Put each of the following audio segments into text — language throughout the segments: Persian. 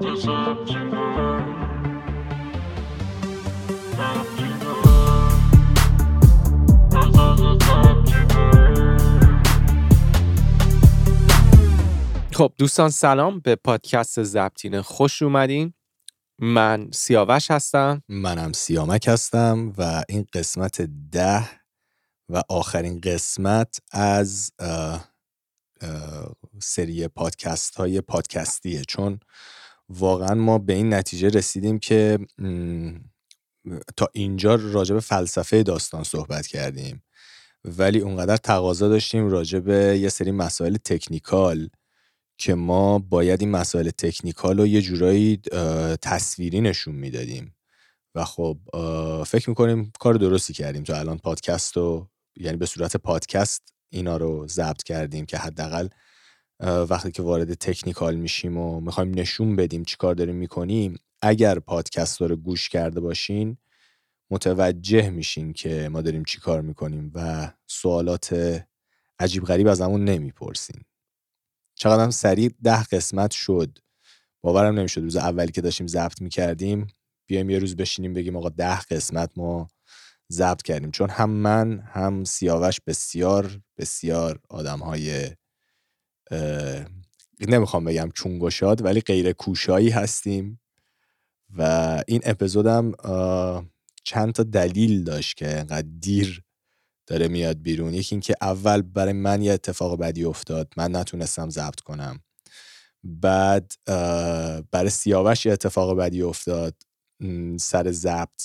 خب دوستان سلام. به پادکست زبطینه خوش اومدین. من سیاوش هستم. منم سیامک هستم و این قسمت ده و آخرین قسمت از سری پادکست های پادکستیه. چون واقعا ما به این نتیجه رسیدیم که تا اینجا راجع به فلسفه داستان صحبت کردیم. ولی اونقدر تقاضا داشتیم راجع به یه سری مسائل تکنیکال که ما باید این مسائل تکنیکال رو یه جورایی تصویری نشون می‌دادیم. و خب فکر می‌کنیم کار درستی کردیم. تا الان پادکست رو یعنی به صورت پادکست اینا رو ضبط کردیم که حداقل وقتی که وارد تکنیکال میشیم و می‌خوایم نشون بدیم چی کار داریم می‌کنیم اگر پادکست رو گوش کرده باشین متوجه میشین که ما داریم چی کار می‌کنیم و سوالات عجیب غریب از همون نمی‌پرسین. چقدر هم سریع ده قسمت شد. باورم نمی‌شد روز اولی که داشتیم ضبط می‌کردیم بیایم یه روز بشینیم بگیم آقا ده قسمت ما ضبط کردیم. چون هم من هم سیاوش بسیار بسیار آدم های نمی‌خوام بگم چونگشاد ولی غیر کوشایی هستیم و این اپیزودم چند تا دلیل داشت که انقدر دیر داره میاد بیرون. یکی اینکه اول برای من یه اتفاق بدی افتاد. من نتونستم ضبط کنم. بعد برای سیاوش یه اتفاق بدی افتاد. سر ضبط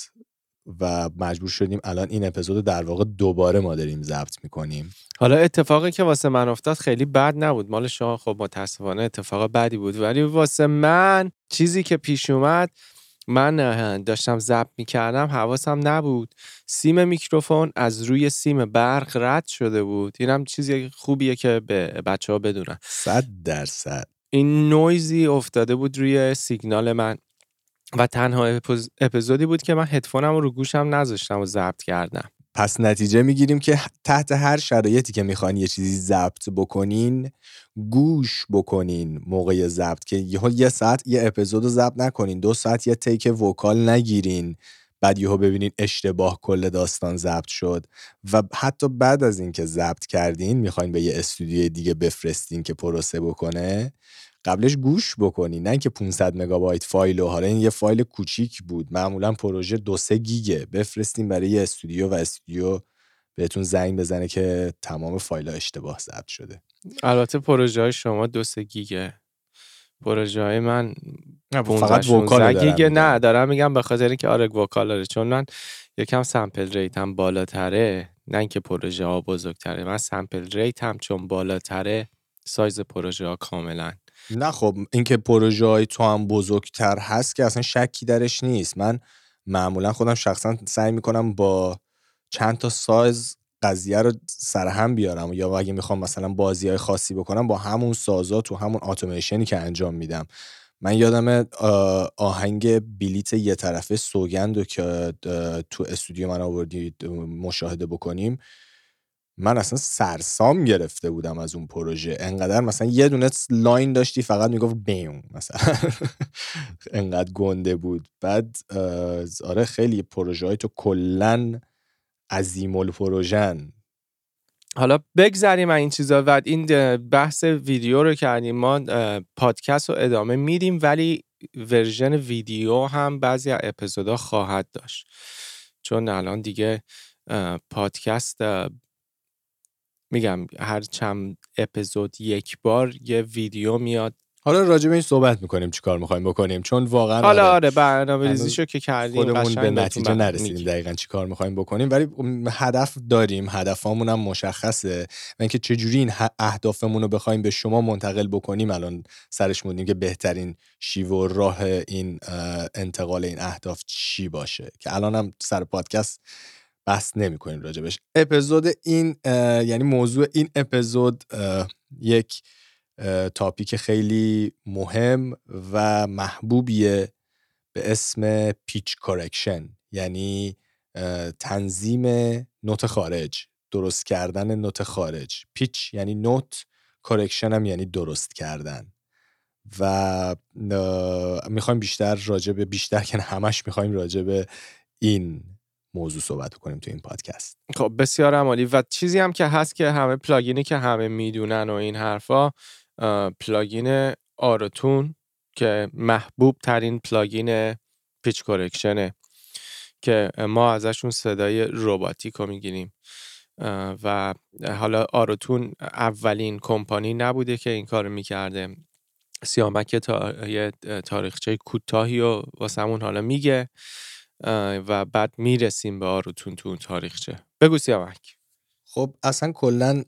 و مجبور شدیم الان این اپیزود در واقع دوباره ما داریم ضبط می‌کنیم. حالا اتفاقی که واسه من افتاد خیلی بد نبود. مال شما خب متاسفانه اتفاق بدی بود. ولی واسه من چیزی که پیش اومد من داشتم ضبط می‌کردم حواسم نبود. سیم میکروفون از روی سیم برق رد شده بود. اینم چیزی خوبیه که به بچه ها بدونن. صد درصد. این نویزی افتاده بود روی سیگنال من. و تنها اپیزودی بود که من هدفونم رو گوشم نذاشتم و ضبط کردم. پس نتیجه می‌گیریم که تحت هر شرایطی که می‌خوان یه چیزی ضبط بکنین گوش بکنین موقع ضبط که یه ساعت یه اپیزود رو ضبط نکنین دو ساعت یه تیک وکال نگیرین بعد یهو ببینین اشتباه کل داستان ضبط شد و حتی بعد از اینکه ضبط کردین می‌خواین به یه استودیوی دیگه بفرستین که پروسه بکنه قبلش گوش بکنی نه اینکه 500 مگابایت فایل و حالا این یه فایل کوچیک بود. معمولا پروژه دو سه گیگه. بفرستیم برای یه استودیو و استودیو بهتون زنگ بزنه که تمام فایل ها اشتباه ضبط شده. البته پروژه های شما دو سه گیگه. پروژه های من فقط vocal گیگه. نه دارم میگم به خاطر اینکه آره vocal داره. چون من یکم sample rate م بالاتره. نه اینکه پروژه ها بزرگتره. من sample rate م چون بالاتره سایز پروژه ها کاملا نه خب اینکه پروژه های تو هم بزرگتر هست که اصلا شکی درش نیست. من معمولا خودم شخصا سعی می‌کنم با چند تا سایز قضیه رو سرهم بیارم یا اگه می‌خوام مثلا بازی های خاصی بکنم با همون سازا تو همون اتوماسیونی که انجام میدم. من یادم آهنگ بلیت یه طرفه سوگند که تو استودیو من آوردید مشاهده بکنیم من اصلا سرسام گرفته بودم از اون پروژه. انقدر مثلا یه دونه line داشتی فقط می‌گفت بیون مثلا. انقدر گنده بود. بعد آره خیلی پروژه های تو کلا عظیم الپروژن حالا بگذریم این چیزا. و این بحث ویدیو رو کردیم. ما پادکست رو ادامه میدیم ولی version ویدیو هم بعضی اپیزودا خواهد داشت. چون الان دیگه پادکست میگم هر چند اپیزود یک بار یه ویدیو میاد. حالا راجع به این صحبت می‌کنیم چیکار می‌خوایم بکنیم چون واقعا حالا آره, آره برنامه ریزیشو که کردیم خودمون به نتیجه نرسیدیم دقیقا چیکار می‌خوایم بکنیم ولی هدف داریم هدفمون هم مشخصه. و اینکه چجوری این اهدافمون رو بخوایم به شما منتقل بکنیم الان سرش بودیم که بهترین شیوه و راه این انتقال این اهداف چی باشه. که الان هم سر پادکست بحث نمی کنیم راجبش. اپیزود این یعنی موضوع این اپیزود یک topic خیلی مهم و محبوبیه به اسم pitch correction یعنی تنظیم نوت خارج درست کردن نوت خارج. pitch یعنی نوت correction هم یعنی درست کردن. و می‌خوایم بیشتر راجع به بیشتر که همش می‌خوایم راجع به این موضوع صحبت کنیم تو این پادکست. خب بسیار عالی. و چیزی هم که هست که همه plugin ی که همه می‌دونن و این حرفا plugin Auto-Tune که محبوب ترین plugin pitch correction ه که ما ازشون صدای روباتیک رو می‌گیریم و حالا Auto-Tune اولین کمپانی نبوده که این کار می‌کرده. سیامک تا... یه تاریخچه کوتاهی و واسمون حالا میگه. و بعد می‌رسیم به Auto-Tune تو اون تاریخچه. بگو سیامک خب اصلا کلا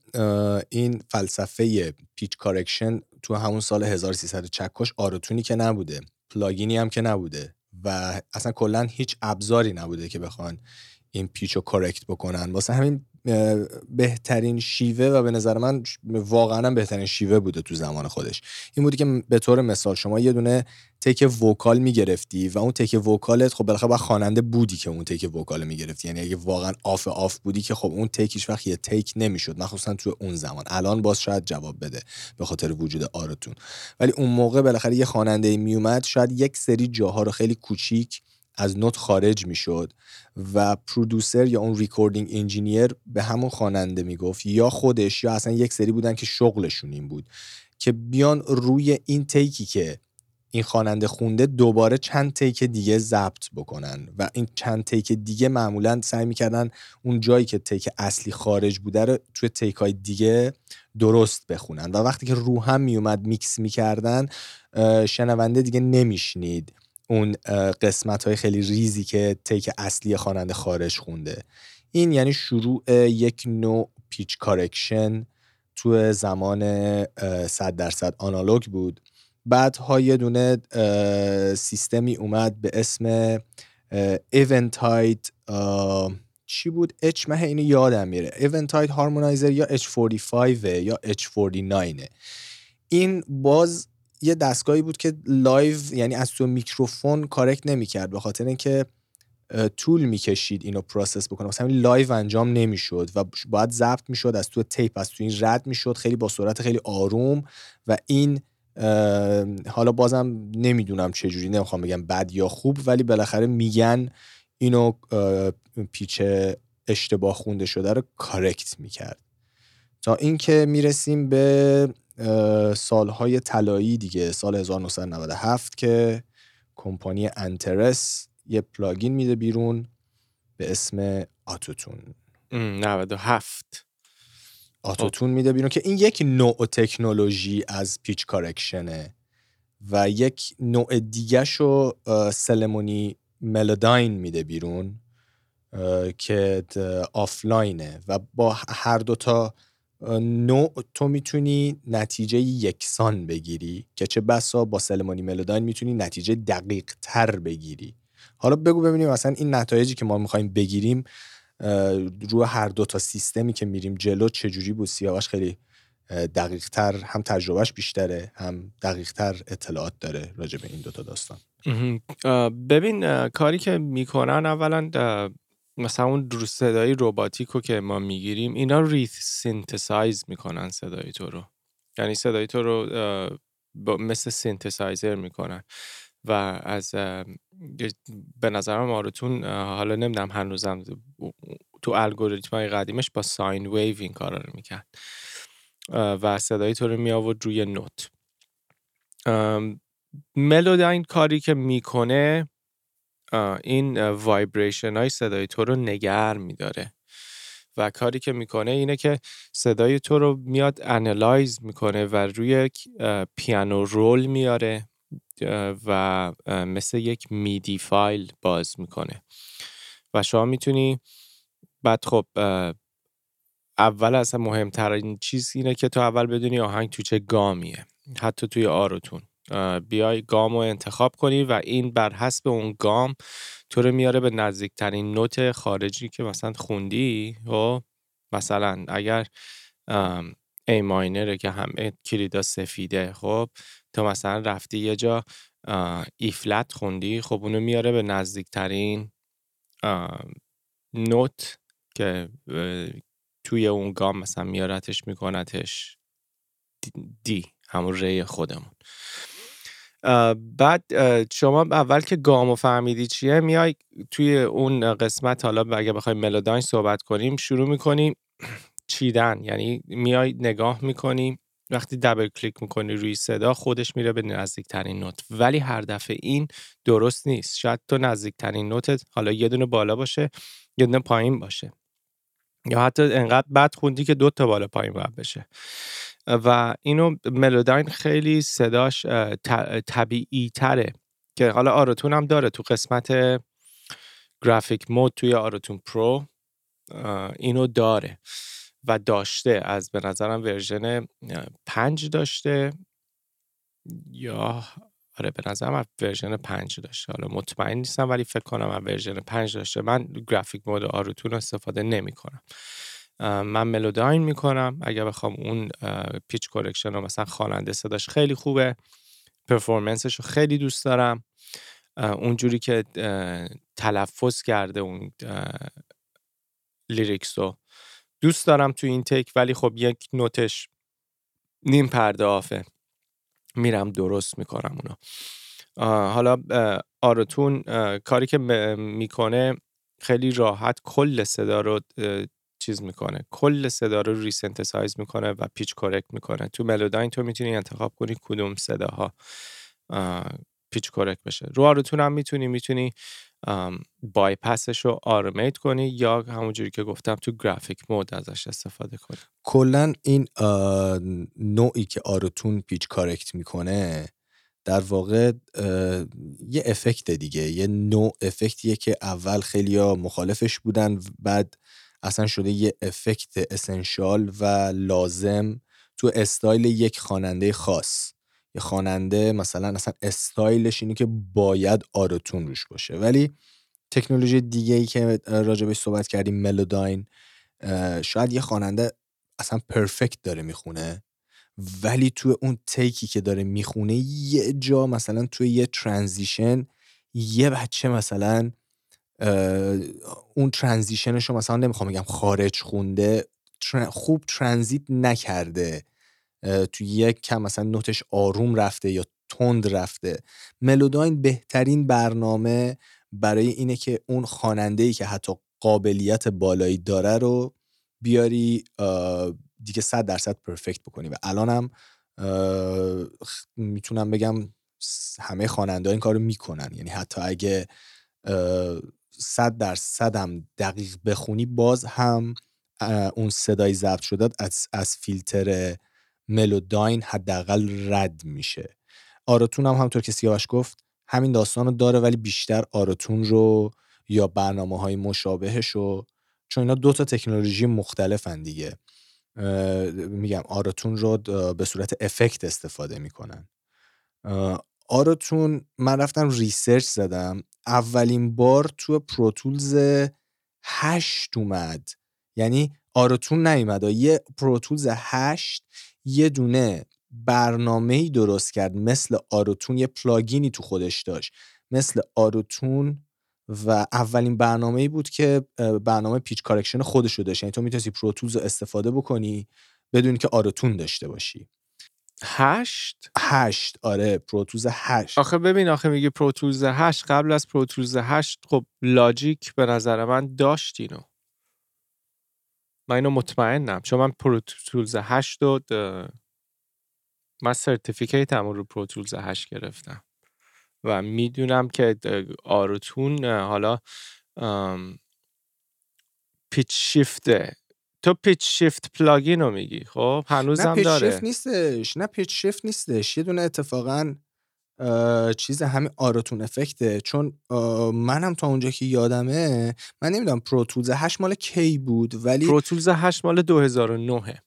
این فلسفه pitch correction تو همون سال 1300 چکش Auto-Tune ی که نبوده plugin ی هم که نبوده و اصلا کلا هیچ ابزاری نبوده که بخوان این pitch رو correct بکنن. واسه همین بهترین شیوه و به نظر من واقعا بهترین شیوه بوده تو زمان خودش. این بودی که به طور مثال شما یه دونه take vocal می‌گرفتی و اون تک وکالت خب بالاخره با خواننده بودی که اون take vocal می‌گرفتی. یعنی اگه واقعا off off بودی که خب اون take هیچ وقت یه take نمی‌شد مخصوصا تو اون زمان. الان باز شاید جواب بده به خاطر وجود Auto-Tune. ولی اون موقع بالاخره یه خواننده میومد شاید یک سری جاها رو خیلی کوچیک از نوت خارج می‌شد و producer یا اون recording engineer به همون خواننده می‌گفت یا خودش یا اصلا یک سری بودن که شغلشون این بود که بیان روی این take ی که این خواننده خونده دوباره چند take دیگه ضبط بکنن و این چند take دیگه معمولا سعی می‌کردن اون جایی که take اصلی خارج بوده رو توی take های دیگه درست بخونن. و وقتی که رو هم میومد میکس می‌کردن شنونده دیگه نمیشنید. اون قسمت های خیلی ریزی که take اصلی خواننده خارج خونده. این یعنی شروع یک نوع pitch correction تو زمان 100 درصد آنالوگ بود. بعدها یه دونه سیستمی اومد به اسم Eventide چی بود؟ اچ مه اینو یادم میره. Eventide Harmonizer یا H45 یا H49 این باز یه دستگاهی بود که live یعنی از تو میکروفون correct نمی‌کرد به خاطر اینکه طول می‌کشید اینو process بکنه. مثلا live انجام نمی‌شد و باید ضبط می‌شد از تو tape از تو این رد می‌شد خیلی با سرعت خیلی آروم و این حالا بازم نمی‌دونم چه جوری نمی‌خوام بگم بد یا خوب ولی بالاخره میگن اینو pitch اشتباه خونده شده رو correct می‌کرد. تا اینکه می‌رسیم به سالهای طلایی دیگه سال 1997 که کمپانی انترس یه پلاگین میده بیرون به اسم آتوتون. 97 آتوتون میده بیرون که این یک نوع تکنولوژی از پیچ کارکشنه و یک نوع دیگه شو سلمونی ملوداین میده بیرون که آفلاینه و با هر دوتا نوع تو می‌تونی نتیجه یکسان بگیری که چه بسا با سلمانی ملوداین می‌تونی نتیجه دقیق تر بگیری. حالا بگو ببینیم مثلا این نتایجی که ما می‌خوایم بگیریم روی هر دو تا سیستمی که میریم جلو چجوری بود؟ سیاوش خیلی دقیق تر هم تجربهش بیشتره هم دقیق تر اطلاعات داره راجع به این دوتا داستان. ببین کاری که می‌کنن اولا مثلا اون صدای روباتیک رو که ما می‌گیریم اینا resynthesize می‌کنن صدای تو رو. یعنی صدای تو رو مثل سینتسایزر می‌کنن. و از به نظرم Auto-Tune حالا نمی‌دونم هنوزم تو الگوریتم های قدیمش با sine wave این کارا رو می‌کرد. و صدای تو رو می آورد روی نوت. Melodyne کاری که می‌کنه این vibration های صدای تو رو نگه میداره و کاری که می‌کنه اینه که صدای تو رو میاد analyze می‌کنه و روی piano roll میاره و مثل یک MIDI file باز می‌کنه. و شما می‌تونی بعد خب اول اصلا مهمترین چیز اینه که تو اول بدونی آهنگ تو چه گامیه حتی توی آروتون بیای گام رو انتخاب کنی و این بر حسب اون گام تو رو میاره به نزدیکترین نوت خارجی که مثلا خوندی و خب، مثلا اگر ای ماینره که همه کلیدا سفیده خب؟ تو مثلا رفتی یه جا ای فلت خوندی خب اونو میاره به نزدیکترین نوت که توی اون گام مثلا میارتش میکنتش دی همون ری خودمون. بعد شما اول که گامو فهمیدی چیه میای توی اون قسمت حالا اگه بخوای ملوداین صحبت کنیم شروع می‌کنیم چیدن. یعنی میای نگاه می‌کنی وقتی دبل کلیک می‌کنی روی صدا خودش میره به نزدیکترین نوت. ولی هر دفعه این درست نیست. شاید تو نزدیکترین نوتت حالا یه دونه بالا باشه یه دونه پایین باشه. یا حتی انقدر بد خوندی که دو تا بالا پایین باید بشه. و اینو Melodyne خیلی صداش طبیعی تره که حالا Auto-Tune هم داره تو قسمت graphic mode توی Auto-Tune Pro اینو داره و داشته از به نظرم version پنج داشته یا آره به نظرم version پنج داشته. حالا مطمئن نیستم ولی فکر کنم از version پنج داشته. من graphic mode Auto-Tune استفاده نمی کنم من Melodyne می‌کنم. اگر بخوام اون pitch correction رو مثلا خواننده صداش خیلی خوبه performance ش رو خیلی دوست دارم. اونجوری که تلفظ کرده اون lyrics رو دوست دارم تو این take ولی خب یک نوتش نیم پرده off ه. میرم درست می‌کنم اونو. حالا Auto-Tune کاری که می‌کنه خیلی راحت کل صدا رو چیز می‌کنه. کل صدا رو resynthesize می‌کنه و pitch correct می‌کنه. تو Melodyne تو می‌تونی انتخاب کنی کدوم صداها pitch correct بشه. رو Auto-Tune هم می‌تونی می‌تونی بایپسش رو automate کنی یا همونجوری که گفتم تو graphic mode ازش استفاده کنی. کلا این نوعی که Auto-Tune pitch correct می‌کنه در واقع یه افکت دیگه. یه نوع افکتیه که اول خیلی مخالفش بودن بعد اصلا شده یه افکت اسنشال و لازم تو استایل یک خواننده خاص. یه خواننده مثلا اصلا استایلش اینه که باید آروتون روش باشه. ولی تکنولوژی دیگه ای که راجبش صحبت کردیم ملوداین شاید یه خواننده اصلا پرفکت داره می‌خونه ولی تو اون تیکی که داره می‌خونه یه جا مثلا توی یه ترانزیشن یه بچه مثلا اون ترانزیشنش رو مثلا نمی‌خوام بگم خارج خونده خوب ترانزیت نکرده. تو یک کم مثلا نوتش آروم رفته یا تند رفته. ملوداین بهترین برنامه برای اینه که اون خواننده ای که حتی قابلیت بالایی داره رو بیاری دیگه صد درصد پرفکت بکنی. و الانم می‌تونم بگم همه خواننده این کارو می‌کنن. یعنی حتی اگه صد درصد هم دقیق بخونی باز هم اون صدای ضبط شده از, از فیلتر ملوداین حداقل رد میشه. آراتون هم همطور که سیاوش گفت همین داستان رو داره ولی بیشتر آراتون رو یا برنامه های مشابهش رو چون اینا دو تا تکنولوژی مختلفن دیگه. میگم Auto-Tune رو به صورت effect استفاده می‌کنن. Auto-Tune من رفتم research زدم. اولین بار تو Pro Tools هشت اومد. یعنی Auto-Tune نیومد. یه Pro Tools هشت یه دونه برنامه ای درست کرد. مثل Auto-Tune یه plugin ی تو خودش داشت. مثل Auto-Tune و اولین برنامه ای بود که برنامه pitch correction خودش رو داشت. یعنی تو می‌تونستی Pro Tools رو استفاده بکنی بدون که Auto-Tune داشته باشی. هشت؟ هشت. آره Pro Tools هشت. آخه ببین آخه میگه Pro Tools هشت. قبل از Pro Tools هشت خب Logic به نظر من داشت اینو. من اینو مطمئنم. چون من Pro Tools هشت و من certificate هم رو Pro Tools هشت گرفتم. و می‌دونم که Auto-Tune حالا pitch shift ه تو pitch shift plugin رو میگی خب؟ هنوزم نه داره. شیفت نیستش نه پیچ شیفت نیستش. یه دونه اتفاقا چیز همین Auto-Tune effect ه. چون منم تا اونجا که یادمه من نمی‌دونم Pro Tools 8 مال کی بود ولی Pro Tools 8 مال 2009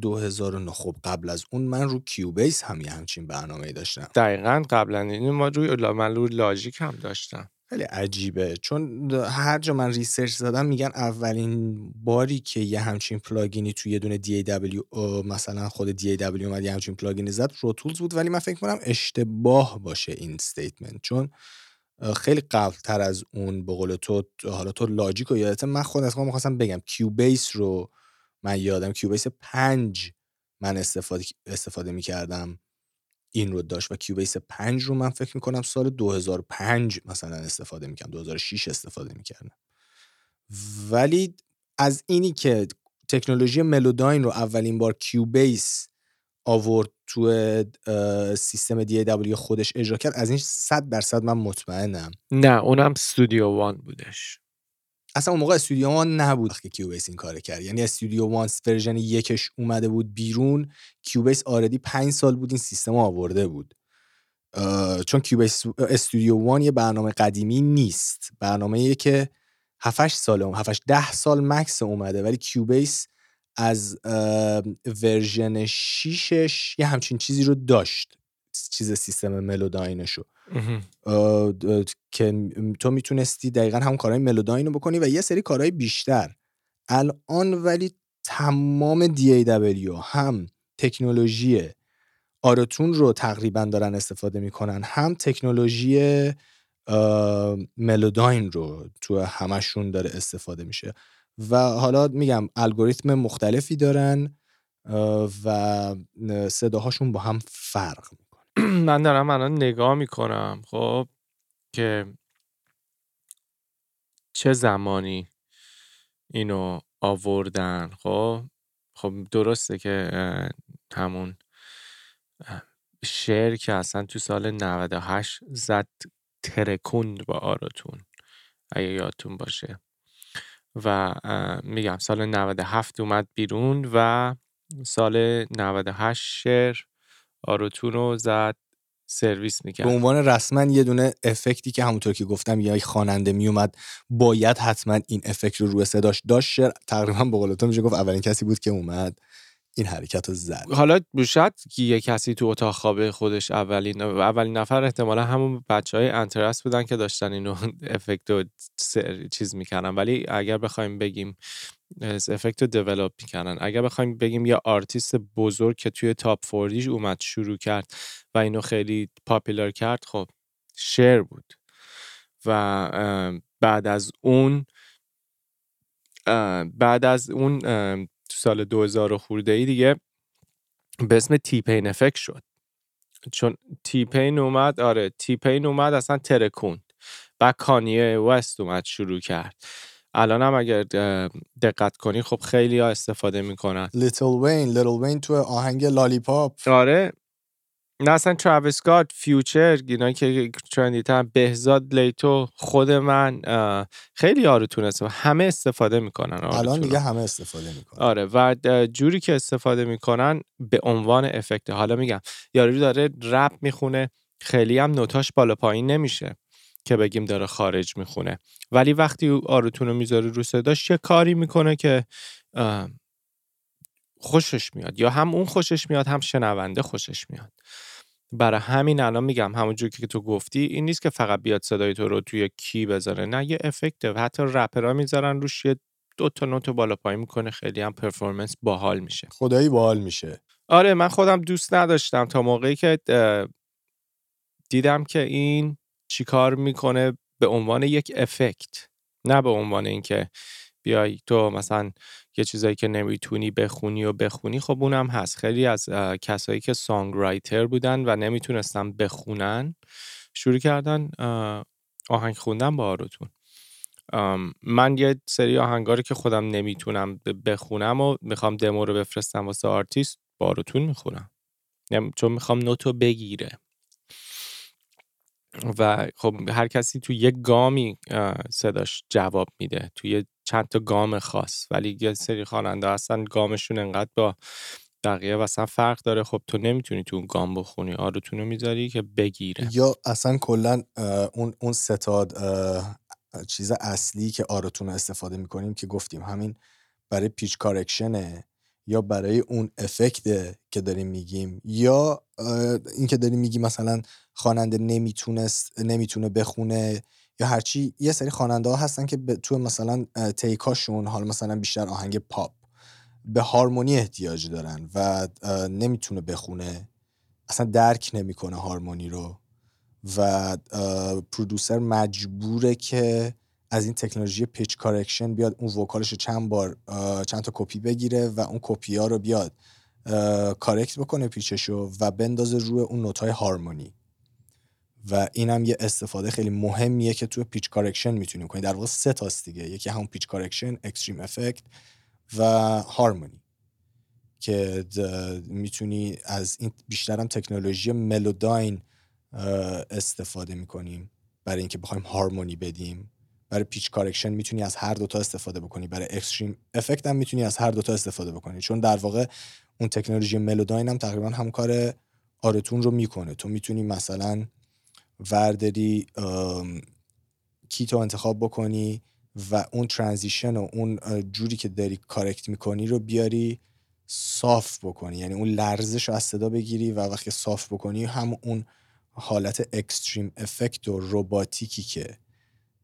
2009 خب قبل از اون من رو Cubase هم یه همچین برنامه داشتم. دقیقا قبلا. این ما روی من روی Logic هم داشتم. خیلی عجیبه. چون هر جا من research زدم میگن اولین باری که یه همچین plugin ی توی یه دونه DAW مثلا خود DAW اومد یه همچین plugin ی زد Pro Tools بود. ولی من فکر کنم اشتباه باشه این statement چون خیلی قبل تر از اون به قول تو حالا تو Logic رو یادته؟ من خود از می‌خواستم بگم Cubase رو من یادم. Cubase پنج من استفاده استفاده می‌کردم. این رو داشت و Cubase 5 رو من فکر می‌کنم سال 2005 مثلا استفاده می‌کنم 2006 استفاده می‌کردم. ولی از اینی که تکنولوژی Melodyne رو اولین بار Cubase آورد تو سیستم DAW خودش اجرا کرد از این 100 درصد من مطمئنم. نه اونم Studio One بودش. اصلا اون موقع Studio One نبود که Cubase این کار کرد. یعنی Studio One version یکش اومده بود بیرون. Cubase already پنج سال بود این سیستم آورده بود. چون Cubase Studio One یه برنامه قدیمی نیست. برنامه که 7 سال 7 10 سال max اومده ولی Cubase از version 6 یه همچین چیزی رو داشت. چیز سیستم Melodyne شو. که تو می‌تونستی دقیقا همون کارهای ملوداین رو بکنی و یه سری کارهای بیشتر. الان ولی تمام دی هم تکنولوژی آرتون رو تقریبا دارن استفاده می‌کنن هم تکنولوژی ملوداین رو تو همشون داره استفاده میشه. و حالا میگم الگوریتم مختلفی دارن و صداهاشون با هم فرق من دارم الان نگاه می‌کنم خب که چه زمانی اینو آوردن خب؟ خب درسته که همون شعر که اصلا تو سال 98 زد ترکوند با آراتون اگه یادتون باشه. و میگم سال 97 اومد بیرون و سال 98 شعر آروتون رو زد سرویس می‌کرد. به عنوان رسما یه دونه افکتی که همونطور که گفتم یه خواننده میومد باید حتما این افکت رو روی صداش داشت. شعر تقریبا به قول میشه گفت اولین کسی بود که اومد این حرکت رو زد. حالا شاید یه کسی تو اتاق خواب خودش اولین اولین نفر احتمالا همون بچه های انترست بودن که داشتن اینو افکت رو چیز می‌کنن ولی اگر بخوایم بگیم effect رو develop می‌کنن اگر بخوایم بگیم یه آرتیست بزرگ که توی top forty ش اومد شروع کرد و اینو خیلی popular کرد خب Cher بود. و بعد از اون بعد از اون تو سال 2000 خورده ای دیگه به اسم T-Pain effect شد. چون T-Pain اومد آره T-Pain اومد اصلا ترکوند و کانیه وست اومد شروع کرد. الان هم اگر دقت کنی خب خیلی ها استفاده می‌کنن. لیتل وین لیتل وین تو آهنگ لالیپاپ آره. نه اصلا تراویس گاد فیوچر اینا که ترندی بهزاد لیتو خود من خیلی یارو تونست همه استفاده می‌کنن الان دیگه همه استفاده می‌کنن. آره و جوری که استفاده می‌کنن به عنوان افکت حالا میگم یارو داره رپ می‌خونه خیلی هم نوتاش بالا پایین نمیشه. که بگیم داره خارج می‌خونه. ولی وقتی آروتون رو می‌ذاره رو صداش یه کاری می‌کنه که خوشش میاد؟ یا هم اون خوشش میاد هم شنونده خوشش میاد. برای همین الان میگم همونجور که تو گفتی این نیست که فقط بیاد صدای تو رو توی کی بذاره. نه یه افکته و حتی رپرها می‌ذارن روش یه دو تا نوت بالا پایین می‌کنه خیلی هم پرفورمنس باحال میشه. خدایی باحال میشه. آره من خودم دوست نداشتم تا موقعی که دیدم که این چیکار می‌کنه به عنوان یک افکت نه به عنوان اینکه بیای تو مثلا یه چیزایی که نمی‌تونی بخونی و بخونی خب اونم هست. خیلی از کسایی که سانگ رایتر بودن و نمی‌تونستن بخونن شروع کردن آهنگ خوندن با آروتون من یه سری آهنگاری که خودم نمی‌تونم بخونم و می‌خوام دمو رو بفرستم واسه آرتیست با Auto-Tune می‌خونم. چون می‌خوام note و بگیره. و خب هر کسی تو یک گامی صداش جواب میده توی چند تا گام خاص. ولی یه سری خواننده هستن گامشون انقدر با بقیه مثلا فرق داره خب تو نمی‌تونی تو اون گام بخونی Auto-Tune و می‌ذاری که بگیره. یا اصلا کلا اون اون ستاد چیز اصلی که آروتون استفاده می‌کنیم که گفتیم همین برای پیچ کارکشنه. یا برای اون افکت که داریم میگیم یا این که داریم میگیم مثلا خواننده نمی‌تونست نمی‌تونه بخونه یا هرچی یه سری خواننده ها هستن که تو مثلا تیکاشون حالا مثلا بیشتر آهنگ پاپ به هارمونی احتیاج دارن و نمی‌تونه بخونه اصلا درک نمی‌کنه harmony رو و producer مجبوره که از این تکنولوژی pitch correction بیاد اون vocal ش رو چند بار چند تا کپی بگیره و اون کپی ها رو بیاد correct بکنه pitch شو و بندازه روی اون note ای harmony و اینم یه استفاده خیلی مهمیه که توی pitch correction می‌تونیم کنیم. در واقع سه تاست دیگه. یکی همون pitch correction extreme effect و هارمونی که می‌تونی از این بیشترم تکنولوژی ملوداین استفاده می‌کنیم برای اینکه بخوایم هارمونی بدیم. برای پیچ کارکشن می‌تونی از هر دوتا استفاده بکنی. برای اکستریم افکت هم می‌تونی از هر دوتا استفاده بکنی. چون در واقع اون تکنولوژی ملوداین هم تقریبا هم کار آرتون رو می‌کنه. تو می‌تونی مثلا ورداری key ت رو انتخاب بکنی و اون transition و اون جوری که داری correct می‌کنی رو بیاری صاف بکنی. یعنی اون لرزش رو از صدا بگیری و وقتی صاف بکنی هم اون حالت extreme effect و روباتیکی که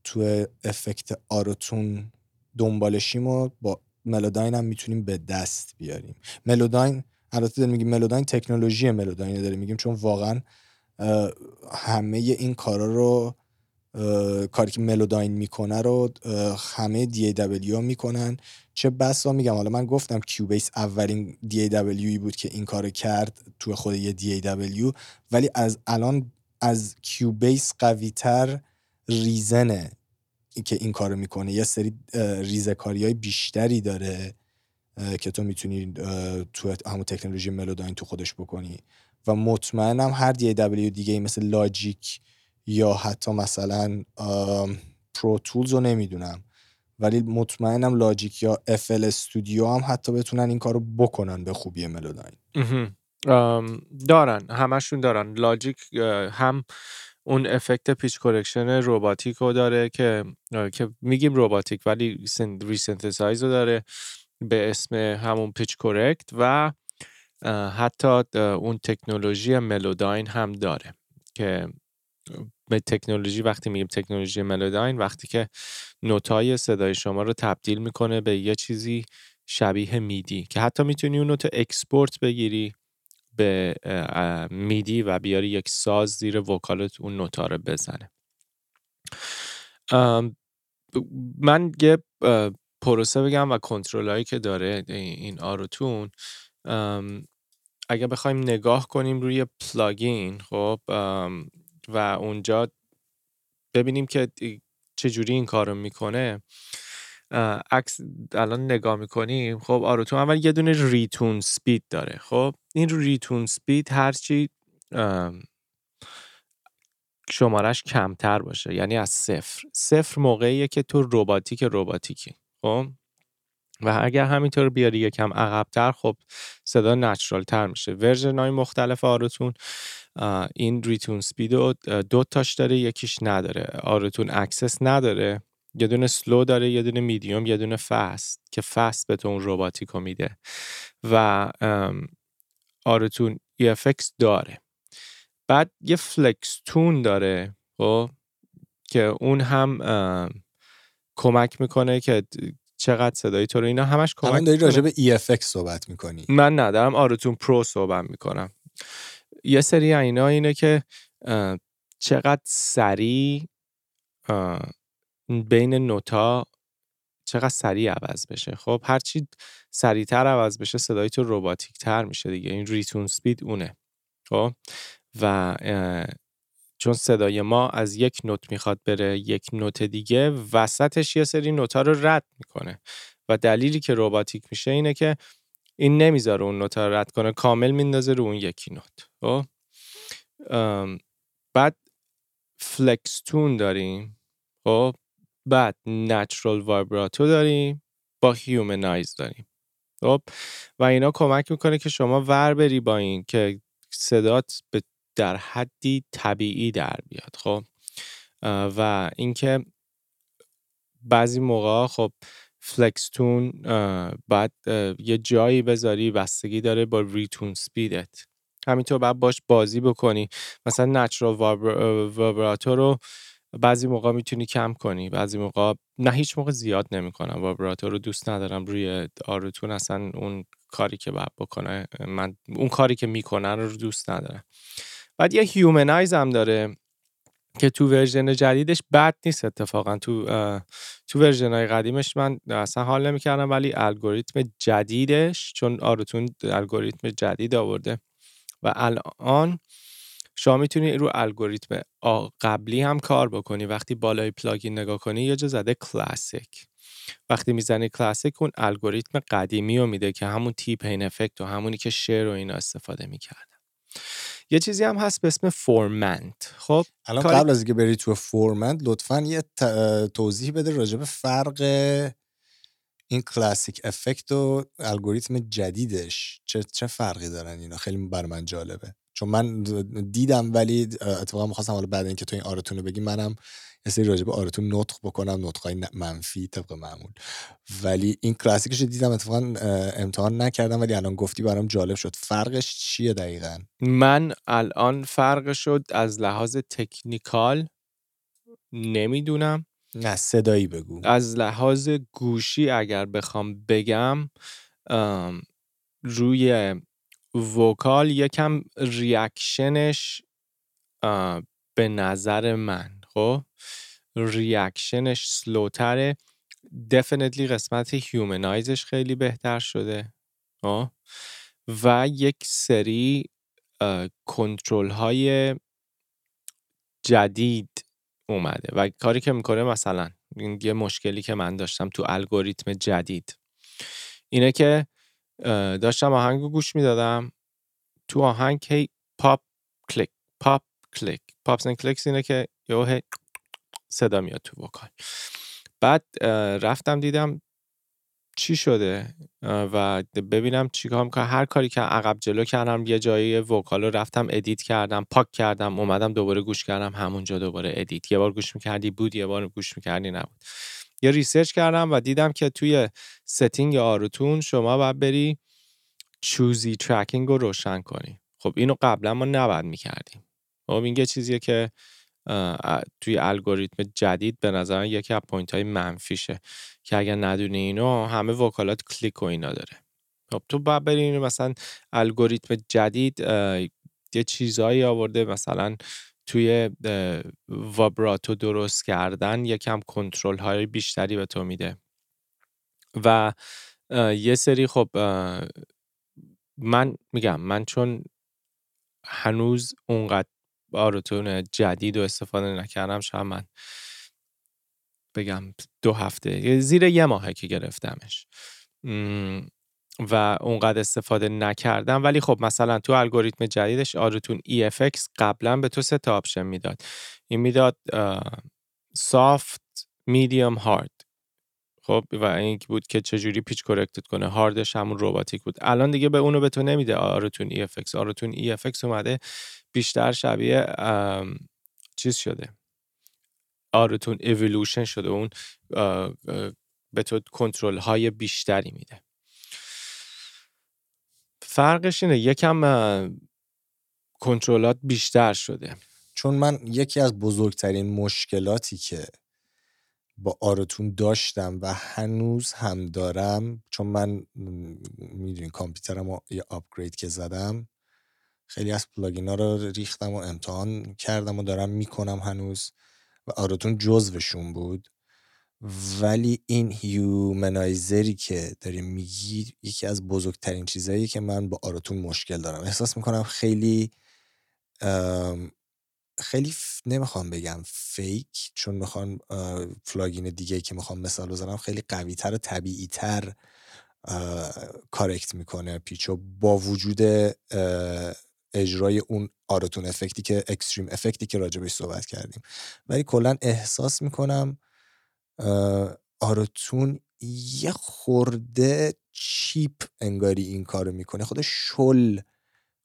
تو effect Auto-Tune دنبالشیم و با Melodyne هم می‌تونیم به دست بیاریم. Melodyne البته داریم میگیم Melodyne تکنولوژی Melodyne داریم میگیم چون واقعا همه این کارا رو کاری که ملوداین می‌کنه رو همه دی دبلیو می‌کنن. چه بسا میگم حالا من گفتم کیوبیس اولین دی دبلیوی بود که این کارو کرد تو خود یه دی دبلیو ولی از الان از کیوبیس قوی تر ریزنه که این کارو می‌کنه. یه سری ریزکاری های بیشتری داره که تو می‌تونی تو همون تکنولوژی ملوداین تو خودش بکنی. و مطمئنم هر DAW دیگه مثل Logic یا حتی مثلا Pro Tools رو نمی‌دونم. ولی مطمئنم Logic یا FL Studio هم حتی بتونن این کارو بکنن به خوبی Melodyne. دارن. همشون دارن. Logic هم اون effect pitch correction robotic رو داره که که میگیم robotic ولی resynthesize رو داره به اسم همون pitch correct و حتی اون تکنولوژی Melodyne هم داره که به تکنولوژی وقتی میگیم تکنولوژی Melodyne وقتی که نوتای صدای شما رو تبدیل می‌کنه به یه چیزی شبیه MIDI که حتی می‌تونی اون نوت export بگیری. به MIDI و بیاری یک ساز زیر vocal ت اون نوتا رو بزنه. من یه پروسه بگم و کنترل هایی که داره این Auto-Tune اگه بخوایم نگاه کنیم روی plugin خب و اونجا ببینیم که چجوری این کارو می‌کنه. عکس الان نگاه می‌کنیم. خب Auto-Tune اول یه دونه retune speed داره خب؟ این retune speed هرچی شمارش کمتر باشه یعنی از صفر. صفر موقعیه که تو robotic robotic ی خب؟ و اگر همینطور بیاری یکم عقبتر خب صدا natural تر میشه. version های مختلف Auto-Tune این retune speed دو تاش داره یکیش نداره. Auto-Tune Access نداره یه دونه slow داره یه دونه میدیوم یه دونه fast که fast به تو اون robotic و میده. و Auto-Tune EFX داره. بعد یه flex tune داره خب که اون هم کمک می‌کنه که چقدر صدایی تو رو اینا همش کمک الان داری راجع به EFX صحبت می‌کنی. من ندارم Auto-Tune Pro صحبت می‌کنم. یه سری اینا اینه که چقدر سریع بین نوتا چقدر سریع عوض بشه. خب هرچی سریعتر عوض بشه صدای تو روباتیک تر میشه دیگه. این ریتون سپید اونه. خب؟ و چون صدای ما از یک نوت می‌خواد بره یک نوت دیگه وسطش یه سری نوتا رو رد می‌کنه. و دلیلی که روباتیک میشه اینه که این نمی‌ذاره اون نوتا رو رد کنه کامل میندازه رو اون یکی نوت. خب؟ بعد فلکس تون داریم. خب؟ بعد natural vibrato داریم با humanize داریم. خب؟ و اینا کمک می‌کنه که شما ور بری با این که صدات به در حدی طبیعی در بیاد. خب؟ و اینکه بعضی موقع خب flex tune بعد یه جایی بذاری بستگی داره با retune speed ت. همینطور بعد باش بازی بکنی. مثلا natural vibrato رو بعضی موقع می‌تونی کم کنی بعضی موقع نه هیچ موقع زیاد نمی‌کنم vibrato رو دوست ندارم روی Auto-Tune اصلا اون کاری که باید بکنه من اون کاری که می‌کنن رو دوست ندارم. بعد یه humanize هم داره که تو version جدیدش بد نیست اتفاقا. تو تو version های قدیمش من اصلا حال نمی‌کردم ولی الگوریتم جدیدش چون Auto-Tune الگوریتم جدید آورده و الان شما می‌تونی رو الگوریتم قبلی هم کار بکنی. وقتی بالای plugin نگاه کنی یه جا زده classic. وقتی می‌زنی classic اون الگوریتم قدیمی رو میده که همون T-Pain effect و همونی که Cher و اینا استفاده می‌کردن یه چیزی هم هست به اسم formant خب الان قبل از اینکه بری تو formant لطفا یه توضیح بده راجع به فرق این classic effect و الگوریتم جدیدش. چه چه فرقی دارن اینا؟ خیلی برا من جالبه. چون من دیدم ولی اتفاقا می‌خواستم حالا بعد اینکه تو این آرتون رو بگی منم یه سری راجع به آرتون نطق بکنم نطقای منفی طبق معمول. ولی این کلاسیکش رو دیدم اتفاقا امتحان نکردم ولی الان گفتی برام جالب شد. فرقش چیه دقیقا؟ من الان فرق شد از لحاظ تکنیکال نمی‌دونم. نه صدایی بگو. از لحاظ گوشی اگر بخوام بگم روی vocal یکم reaction ش به نظر من خب reaction ش slow تره definitely قسمت humanize ش خیلی بهتر شده خب؟ و یک سری کنترل های جدید اومده و کاری که می‌کنه مثلا یه مشکلی که من داشتم تو الگوریتم جدید اینه که داشتم آهنگ گوش می‌دادم. تو آهنگ هی pop click pop click. pops and clicks اینه که یه صدا میاد تو vocal. بعد رفتم دیدم چی شده؟ و ببینم چیکار که هر کاری که عقب جلو کردم یه جایی vocal رو رفتم edit کردم پاک کردم اومدم دوباره گوش کردم همونجا دوباره edit. یه بار گوش می‌کردی بود یه بار گوش می‌کردی نبود. یه research کردم و دیدم که توی setting Auto-Tune شما باید بری choosy tracking رو روشن کنی. خب اینو قبلا ما نباید می‌کردیم. خب این یه چیزیه که توی الگوریتم جدید به نظر یکی از point های منفیشه که اگر ندونی اینو همه vocal ات click و اینا داره. خب تو باید بری مثلا الگوریتم جدید یه چیزهایی آورده مثلا توی vibrato درست کردن یکم کنترل های بیشتری به تو میده. و یه سری خب من میگم من چون هنوز اونقدر Auto-Tune جدید و استفاده نکردم شاید من بگم دو هفته زیر یه ماهه که گرفتمش. و اونقدر استفاده نکردم. ولی خب مثلا تو الگوریتم جدیدش Auto-Tune EFX قبلا به تو سه تا option می‌داد. این می‌داد سافت میدیوم هارد خب و این بود که چجوری پیچ کرکتت کنه. هاردش همون روباتیک بود. الان دیگه به اونو به تو نمیده آروتون EFX آروتون EFX اومده بیشتر شبیه چیز شده. آروتون اولوشن شده. اون به تو کنترل های بیشتری میده. فرقش اینه یکم کنترلات بیشتر شده. چون من یکی از بزرگترین مشکلاتی که با Auto-Tune داشتم و هنوز هم دارم چون من می‌دونی کامپیوترم رو یه upgrade که زدم خیلی از plugin ها رو ریختم و امتحان کردم و دارم می‌کنم هنوز و Auto-Tune جزوشون بود. ولی این humanizer ی که داری میگی یکی از بزرگترین چیزهایی که من با Auto-Tune مشکل دارم. احساس می‌کنم خیلی خیلی نمی‌خوام بگم fake چون می‌خوام plugin دیگه که می‌خوام مثال بزنم خیلی قوی تر و طبیعی تر correct می‌کنه pitch و با وجود اجرای اون Auto-Tune effect ی که extreme effect ی که راجبش صحبت کردیم. ولی کلا احساس می‌کنم Auto-Tune یه خورده cheap انگاری این کارو می‌کنه خودش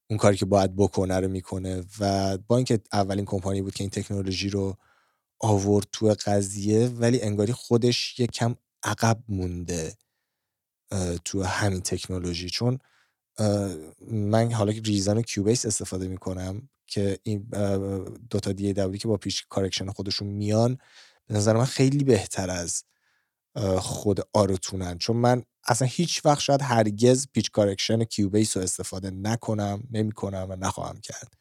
اون کاری که باید بکنه رو می‌کنه و با اینکه اولین کمپانی بود که این تکنولوژی رو آورد تو قضیه ولی انگاری خودش یه کم عقب مونده تو همین تکنولوژی. چون من حالا که Reason و Cubase استفاده می‌کنم که این دوتا DAW ی که با pitch correction خودشون میان به نظر من خیلی بهتر از خود Auto-Tune ن چون من اصلا هیچ وقت شاید هرگز pitch correction Cubase رو استفاده نکنم نمی‌کنم و نخواهم کرد.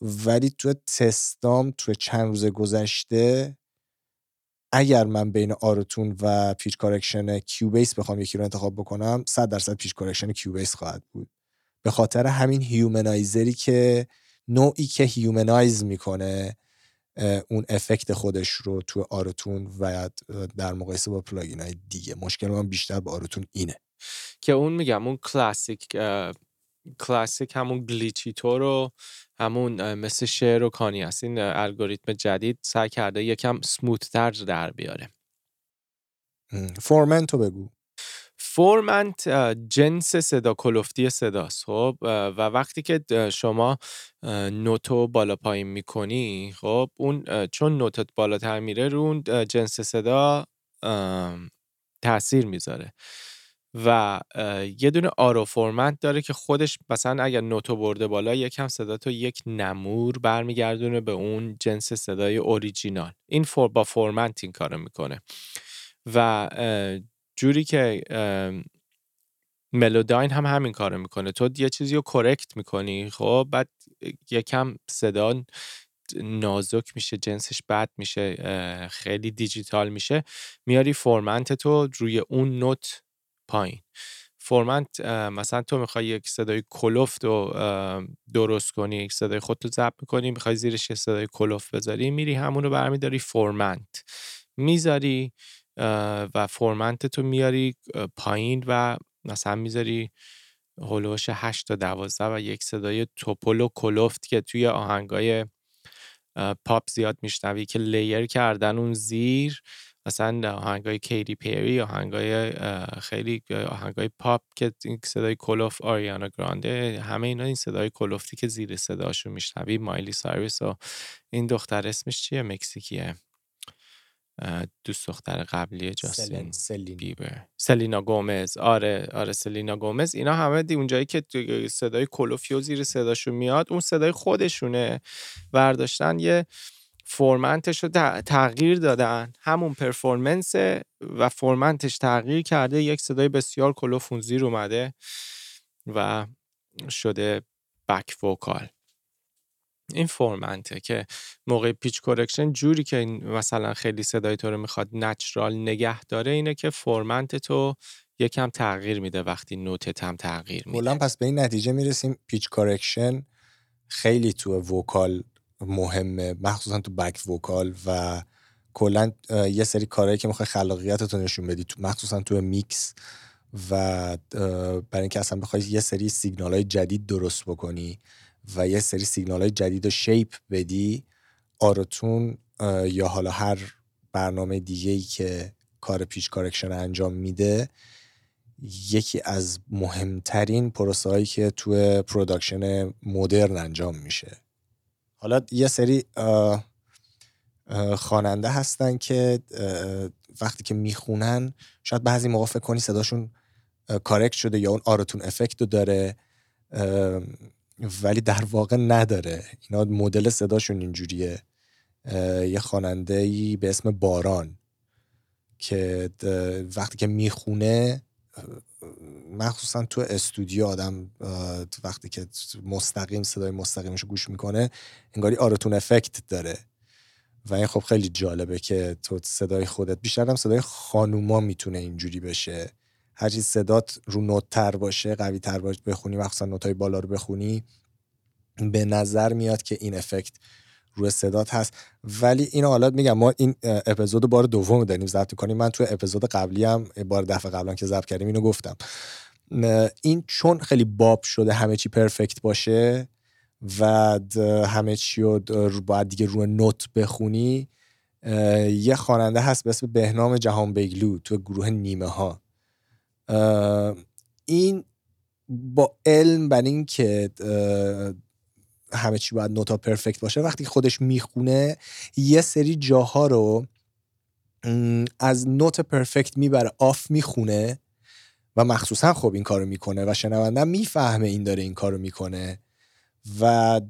ولی تو تستام تو چند روز گذشته اگر من بین Auto-Tune و pitch correction Cubase بخوام یکی رو انتخاب بکنم 100 درصد pitch correction Cubase خواهد بود. به خاطر همین humanizer ی که نوعی که humanize می‌کنه اون effect خودش رو تو Auto-Tune و در مقایسه با plugin های دیگه. مشکل من بیشتر با Auto-Tune اینه. که اون میگم اون کلاسیک کلاسیک همون glitchy تو رو همون مثل Cher و Kanye هست. این الگوریتم جدید سعی کرده یکم سموتتر در بیاره. formant و بگو. formant جنس صدا کلفتی صداست خب؟ و وقتی که شما note و بالا پایین می‌کنی خب؟ اون چون note ت بالاتر میره رو اون جنس صدا تاثیر می‌ذاره. و یه دونه auto formant داره که خودش مثلا اگر note و برده بالا یکم صدا تو یک نمور برمیگردونه به اون جنس صدای اوریجینال. این فور با formant این کارو می‌کنه. و جوری که Melodyne هم همین کارو می‌کنه. تو یه چیزی رو correct می‌کنی خب؟ بعد یکم صدا نازک میشه جنسش بد میشه خیلی دیجیتال میشه. میاری formant تو روی اون note پایین. formant مثلا تو می‌خوای یک صدای کلفت رو درست کنی یک صدای خودتو ضبط می‌کنی می‌خوای زیرش یه صدای کلفت بذاری میری همون رو برمیداری formant می‌ذاری و formant تو میاری پایین و مثلا می‌ذاری هلوش 8 تا 12 و یک صدای تپل و کلفت که توی آهنگای پاپ زیاد میشنوی که layer کردن اون زیر مثلا آهنگای Katy Perry آهنگای خیلی آهنگای پاپ که صدای کلفت آریانا گرانده همه اینا این صدای کلفتی که زیر صداشو میشنوی مایلی سایرس و این دختر اسمش چیه؟ مکزیکیه. دوست دختر قبلی جاستین سلین. بیبر. سلینا گومز. آره آره سلینا گومز. اینا همه دی اونجایی که صدای کلفتی زیر صداشون میاد اون صدای خودشونه. برداشتن یه formant ش رو تغییر دادن. همون performance و formant ش تغییر کرده یک صدای بسیار کلفت زیر اومده و شده back vocal این formant ه که موقع pitch correction جوری که مثلا خیلی صدای تو رو می‌خواد natural نگه داره اینه که formant تو یکم تغییر میده وقتی note ت هم تغییر میده. پس به این نتیجه می‌رسیم pitch correction خیلی تو vocal مهمه مخصوصا تو back vocal و کلا یه سری کارهایی که می‌خوای خلاقیتتو نشون بدی تو مخصوصا تو میکس و برای اینکه اصلا بخوای یه سری سیگنال های جدید درست بکنی. و یه سری سیگنال های جدید رو shape بدی Auto-Tune یا حالا هر برنامه دیگه ای که کار pitch correction انجام میده یکی از مهمترین پروسه هایی که تو production مدرن انجام میشه. حالا یه سری خواننده هستن که وقتی که می‌خونن شاید بعضی موقع فکر کنی صداشون correct شده یا اون Auto-Tune effect رو داره. ولی در واقع نداره. اینا مدل صداشون اینجوریه. یه خواننده ای به اسم باران که وقتی که می‌خونه مخصوصا تو استودیو آدم وقتی که مستقیم صدای مستقیمش گوش می‌کنه انگاری آرتون افکت داره. و این خب خیلی جالبه که تو صدای خودت بیشتر هم صدای خانوما می‌تونه اینجوری بشه. هرچی صدات رو نوت تر باشه قوی تر باشه بخونی مخصوصا نوتای بالا رو بخونی به نظر میاد که این افکت روی صدات هست. ولی این حالا میگم ما این اپیزود بار دوم داریم ضبط کنیم من تو اپیزود قبلی هم بار دفعه قبلا که ضبط کردیم اینو گفتم. این چون خیلی باب شده همه چی پرفکت باشه و همه چی رو باید دیگه روی نوت بخونی یه خواننده هست به اسم بهنام جهان بگلو تو گروه نیمه ها این با علم بر این که همه چی باید note ا perfect باشه وقتی خودش می‌خونه یه سری جاها رو از note perfect می‌بره off می‌خونه و مخصوصا خب این کارو می‌کنه و شنونده می‌فهمه این داره این کارو می‌کنه. و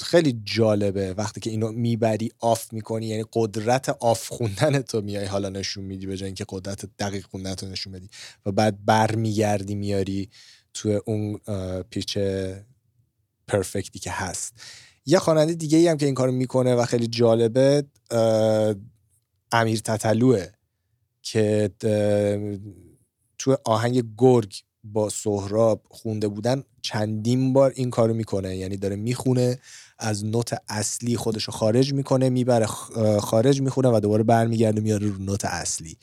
خیلی جالبه وقتی که اینو می‌بری off می‌کنی یعنی قدرت off خوندن تو میای حالا نشون میدی به جای اینکه قدرت دقیق خوندن تو نشون بدی و بعد برمیگردی میاری تو اون پیچ پرفکتی که هست. یه خواننده دیگه ای هم که این کارو می‌کنه و خیلی جالبه امیر تتلوه که تو آهنگ گرگ با سهراب خونده بودن چندین بار این کارو می‌کنه. یعنی داره می‌خونه از نوت اصلی خودشو خارج می‌کنه می‌بره خارج می‌خونه و دوباره برمیگرده میاره رو نوت اصلی.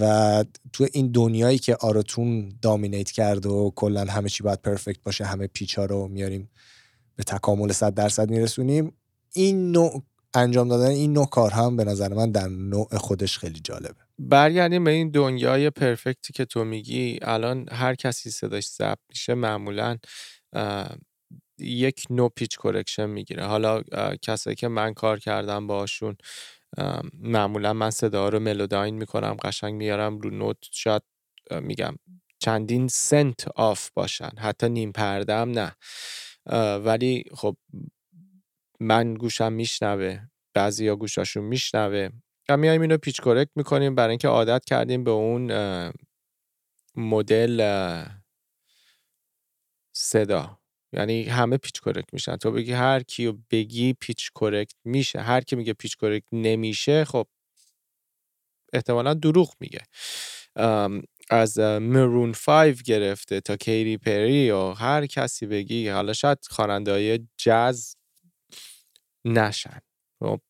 و تو این دنیایی که Auto-Tune dominate کرده و کلا همه چی باید perfect باشه همه pitch ا رو میاریم به تکامل صد درصد میرسونیم این نوع انجام دادن این نوع کار هم به نظر من در نوع خودش خیلی جالبه. برگردیم به این دنیای perfect ی که تو میگی. الان هر کسی صداش ضبط میشه معمولا یک نوع pitch correction می‌گیره. حالا کسایی که من کار کردم باشون معمولا من صدا رو Melodyne می‌کنم قشنگ میارم رو نوت شاید میگم چندین cent off باشن. حتی نیم پردم نه. ولی خب من گوشم میشنوه بعضی ها گوشاشون میشنوه. و میایم اینو pitch correct می‌کنیم برای اینکه عادت کردیم به اون مدل صدا. یعنی همه pitch correct میشن. تو بگی هر کیو بگی pitch correct میشه. هر کی میگه pitch correct نمیشه خب احتمالا دروغ میگه. از Maroon 5 گرفته تا Katy Perry و هر کسی بگی حالا شاید خواننده های جز نشن. خب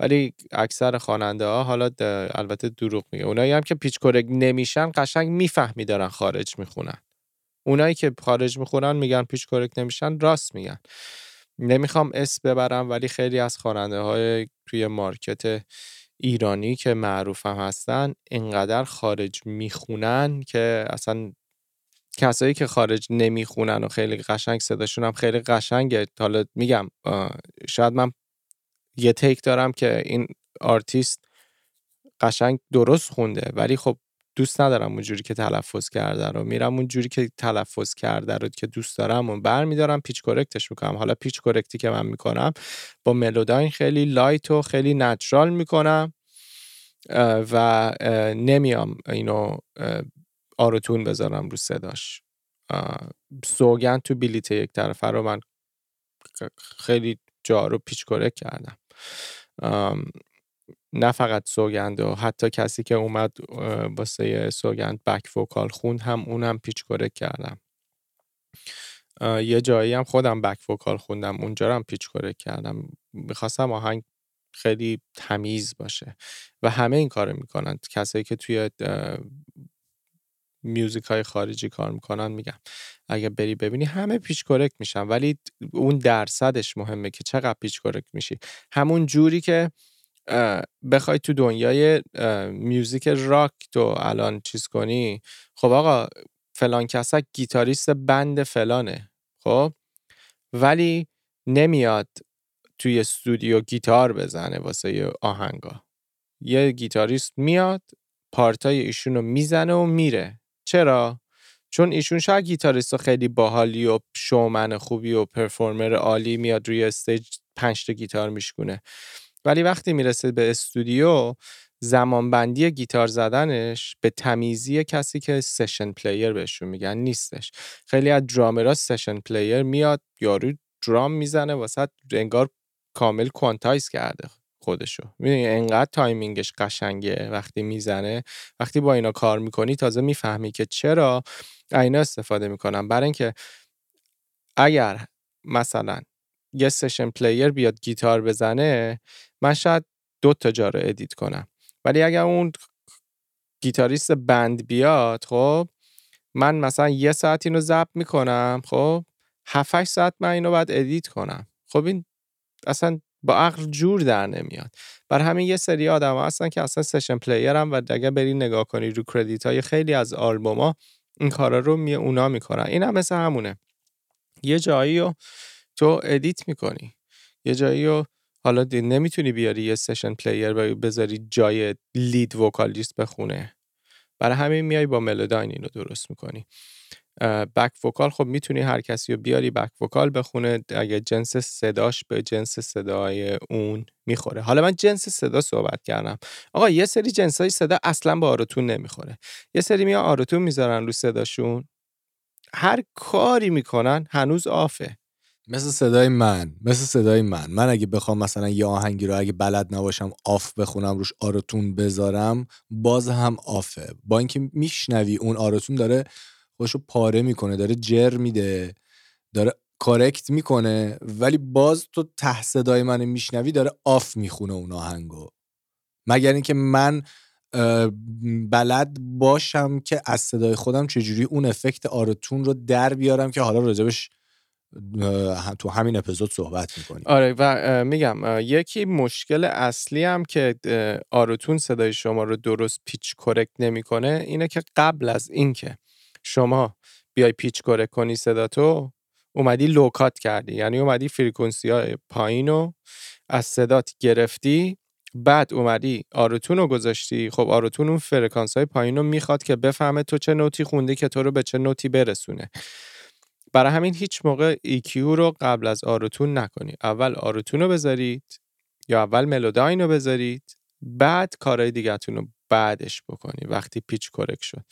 ولی اکثر خواننده ها حالا البته دروغ میگه. اونایی هم که pitch correct نمیشن قشنگ می‌فهمی دارن خارج می‌خونن. اونایی که خارج می‌خونن میگن pitch correct نمیشن راست میگن. نمی‌خوام اسم ببرم ولی خیلی از خواننده های توی market ایرانی که معروف هستن اینقدر خارج می‌خونن که اصلا کسایی که خارج نمی‌خونن و خیلی قشنگ صداشون هم خیلی قشنگه. حالا میگم شاید من یه take دارم که این آرتیست قشنگ درست خونده ولی خب دوست ندارم اونجوری که تلفظ کرده رو. میرم اونجوری که تلفظ کرده رو که دوست دارم و برمیدارم pitch correct ش می‌کنم. حالا pitch correct ی که من می‌کنم با Melodyne خیلی light و خیلی natural می‌کنم و نمیام اینو Auto-Tune بذارم رو صداش. سوگند تو بلیت یک طرفه رو من خیلی جا رو pitch correct کردم. نه فقط سوگند و حتی کسی که اومد واسه سوگند back vocal خوند هم اونم pitch correct کردم. یه جایی هم خودم بک وکال خوندم اونجا هم پیچ کرک کردم. می‌خواستم آهنگ خیلی تمیز باشه. و همه این کارو می‌کنن. کسایی که توی میوزیک های خارجی کار می‌کنن میگم. اگه بری ببینی همه پیچ کرک میشن ولی اون درصدش مهمه که چقدر پیچ کرک میشی. همون جوری که بخوای تو دنیای میوزیک راک تو الان چیز کنی خب آقا فلان کسک گیتاریست band فلانه خب؟ ولی نمیاد توی استودیو گیتار بزنه واسه آهنگا. یه گیتاریست میاد part ای ایشون رو می‌زنه و میره. چرا؟ چون ایشون شاید گیتاریست خیلی باحالی و شومن خوبی و performer عالی میاد روی stage پنج تا گیتار میشکونه. ولی وقتی می‌رسه به استودیو زمانبندی گیتار زدنش به تمیزی کسی که session player بهشون میگن نیستش. خیلی از درامرها session player میاد یارو درام می‌زنه واسه انگار کامل quantize کرده. خودشو. می‌دونی انقدر timing ش قشنگه وقتی می‌زنه وقتی با اینا کار می‌کنی تازه می‌فهمی که چرا اینا استفاده می‌کنم. برای اینکه اگر مثلا یه session player بیاد گیتار بزنه من شاید دو تا جا رو edit کنم. ولی اگر اون گیتاریست band بیاد خب من مثلا یه ساعت اینو ضبط می‌کنم خب 7 ساعت من اینو باید edit کنم. خب این اصلا با عقل جور در نمیاد. برا همین یه سری آدم هستن که اصلا session player هم و اگه بری نگاه کنی رو credit های خیلی از آلبوما این کارا رو می اونا می‌کنن. این هم مثل همونه. یه جایی رو تو edit می‌کنی. یه جایی رو حالا نمی‌تونی بیاری یه session player و بذاری جای lead vocalist بخونه. برای همین میای با Melodyne اینو درست می‌کنی. back vocal خب می‌تونی هر کسی رو بیاری back vocal بخونه اگه جنس صداش به جنس صدای اون می‌خوره. حالا من جنس صدا صحبت کردم. آقا یه سری جنس های صدا اصلا با Auto-Tune نمی‌خوره. یه سری میان Auto-Tune می‌ذارن رو صداشون. هر کاری می‌کنن هنوز off ه. مثل صدای من مثل صدای من. من اگه بخوام مثلا یه آهنگی رو اگه بلد نباشم off بخونم روش Auto-Tune بذارم باز هم off ه. با اینکه میشنوی اون Auto-Tune داره خودشو پاره می‌کنه داره جر میده داره correct می‌کنه ولی باز تو ته صدای من میشنوی داره off می‌خونه اون آهنگو. مگر اینکه من بلد باشم که از صدای خودم چجوری اون effect Auto-Tune رو در بیارم که حالا راجبش تو همین اپیزود صحبت می‌کنیم. آره و میگم یکی مشکل اصلی هم که Auto-Tune صدای شما رو درست pitch correct نمی‌کنه اینه که قبل از اینکه شما بیای pitch correct کنی صدا تو اومدی low cut کردی. یعنی اومدی frequency های پایین رو از صدات گرفتی بعد اومدی Auto-Tune رو گذاشتی. خب Auto-Tune اون فرکانس های پایین رو می‌خواد که بفهمه تو چه نوتی خوندی که تو رو به چه نوتی برسونه. برای همین هیچ موقع EQ رو قبل از Auto-Tune نکنی. اول Auto-Tune رو بذارید یا اول Melodyne رو بذارید بعد کارهای دیگهتون رو بعدش بکنی وقتی pitch correct شد.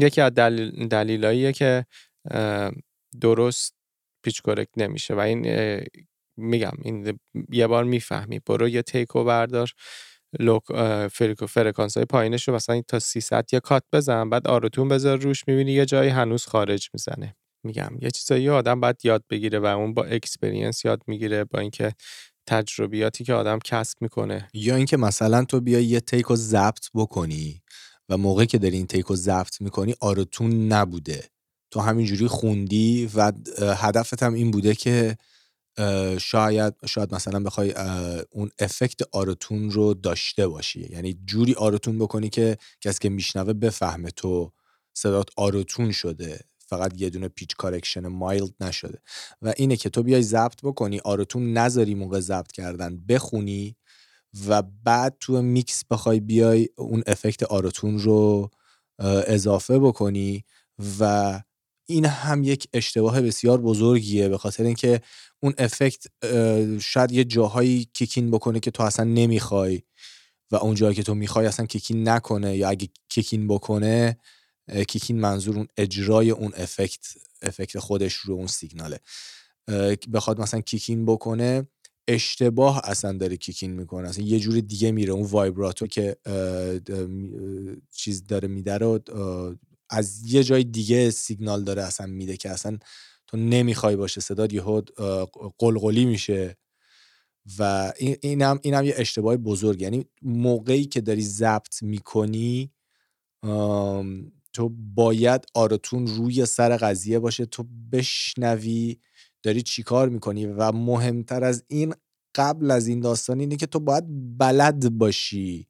یکی از دلیل دلیلاییه که درست pitch correct نمیشه و این میگم این یه بار می‌فهمی. برو یه take و بردار low فرکانس های پایینش رو مثلا تا 300 یه cut بزن بعد Auto-Tune بذار روش می‌بینی یه جایی هنوز خارج می‌زنه. میگم یه چیزایی آدم باید یاد بگیره و اون با experience یاد می‌گیره با اینکه تجربیاتی که آدم کسب می‌کنه. یا اینکه مثلا تو بیا یه take رو ضبط بکنی. و موقعی که داری این take رو ضبط می‌کنی Auto-Tune نبوده. تو همینجوری خوندی و هدفت هم این بوده که شاید شاید مثلا بخوای اون effect Auto-Tune رو داشته باشی. یعنی جوری Auto-Tune بکنی که کسی که میشنوه بفهمه تو صدات Auto-Tune شده. فقط یه دونه pitch correction mild نشده. و اینه که تو بیای ضبط بکنی Auto-Tune نذاری موقع ضبط کردن بخونی و بعد تو میکس بخوای بیای اون effect Auto-Tune رو اضافه بکنی و این هم یک اشتباه بسیار بزرگیه به خاطر اینکه اون افکت شاید یه جاهایی کیکین بکنه که تو اصلا نمی‌خوای و اون جایی که تو می‌خوای اصلا کیکین نکنه یا اگه کیکین بکنه کیکین منظور اون اجرای اون افکت افکت خودش رو اون سیگناله. بخواد مثلا کیکین بکنه اشتباه اصلا داره کیکین می‌کنه. اصلا یه جور دیگه میره. اون وایبراتو که چیز داره میده رو از یه جای دیگه سیگنال داره اصلا میده که اصلا تو نمی‌خوای باشه. صدا یهو قلقلی میشه و اینم اینم یه اشتباه بزرگ. یعنی موقعی که داری ضبط می‌کنی تو باید آرتون روی سر قضیه باشه. تو بشنوی داری چیکار می‌کنی؟ و مهمتر از این قبل از این داستان اینه که تو باید بلد باشی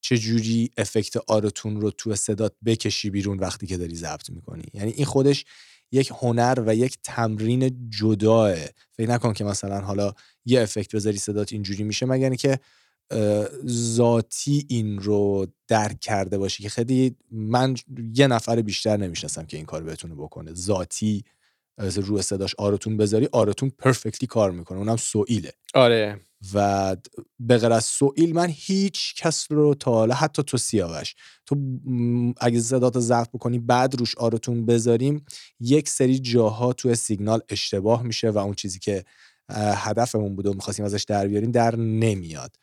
چجوری افکت آرتون رو تو صدات بکشی بیرون وقتی که داری ضبط می‌کنی. یعنی این خودش یک هنر و یک تمرین جداه. فکر نکن که مثلا حالا یه افکت بذاری صدات اینجوری میشه مگر که ذاتی این رو درک کرده باشی که خیلی من یه نفر بیشتر نمی‌شناسم که این کار بتونه بکنه. ذاتی روی صداش آرتون بذاری آرتون پرفکتلی کار می‌کنه. اونم سوئیله آره. و به غیر از سوئیل من هیچ کس رو تا حالا حتی تو سیاوش تو اگه صدات ضبط بکنی بعد روش آرتون بذاریم یک سری جاها تو سیگنال اشتباه میشه و اون چیزی که هدفمون بوده و می‌خواستیم ازش در بیاریم در نمیاد.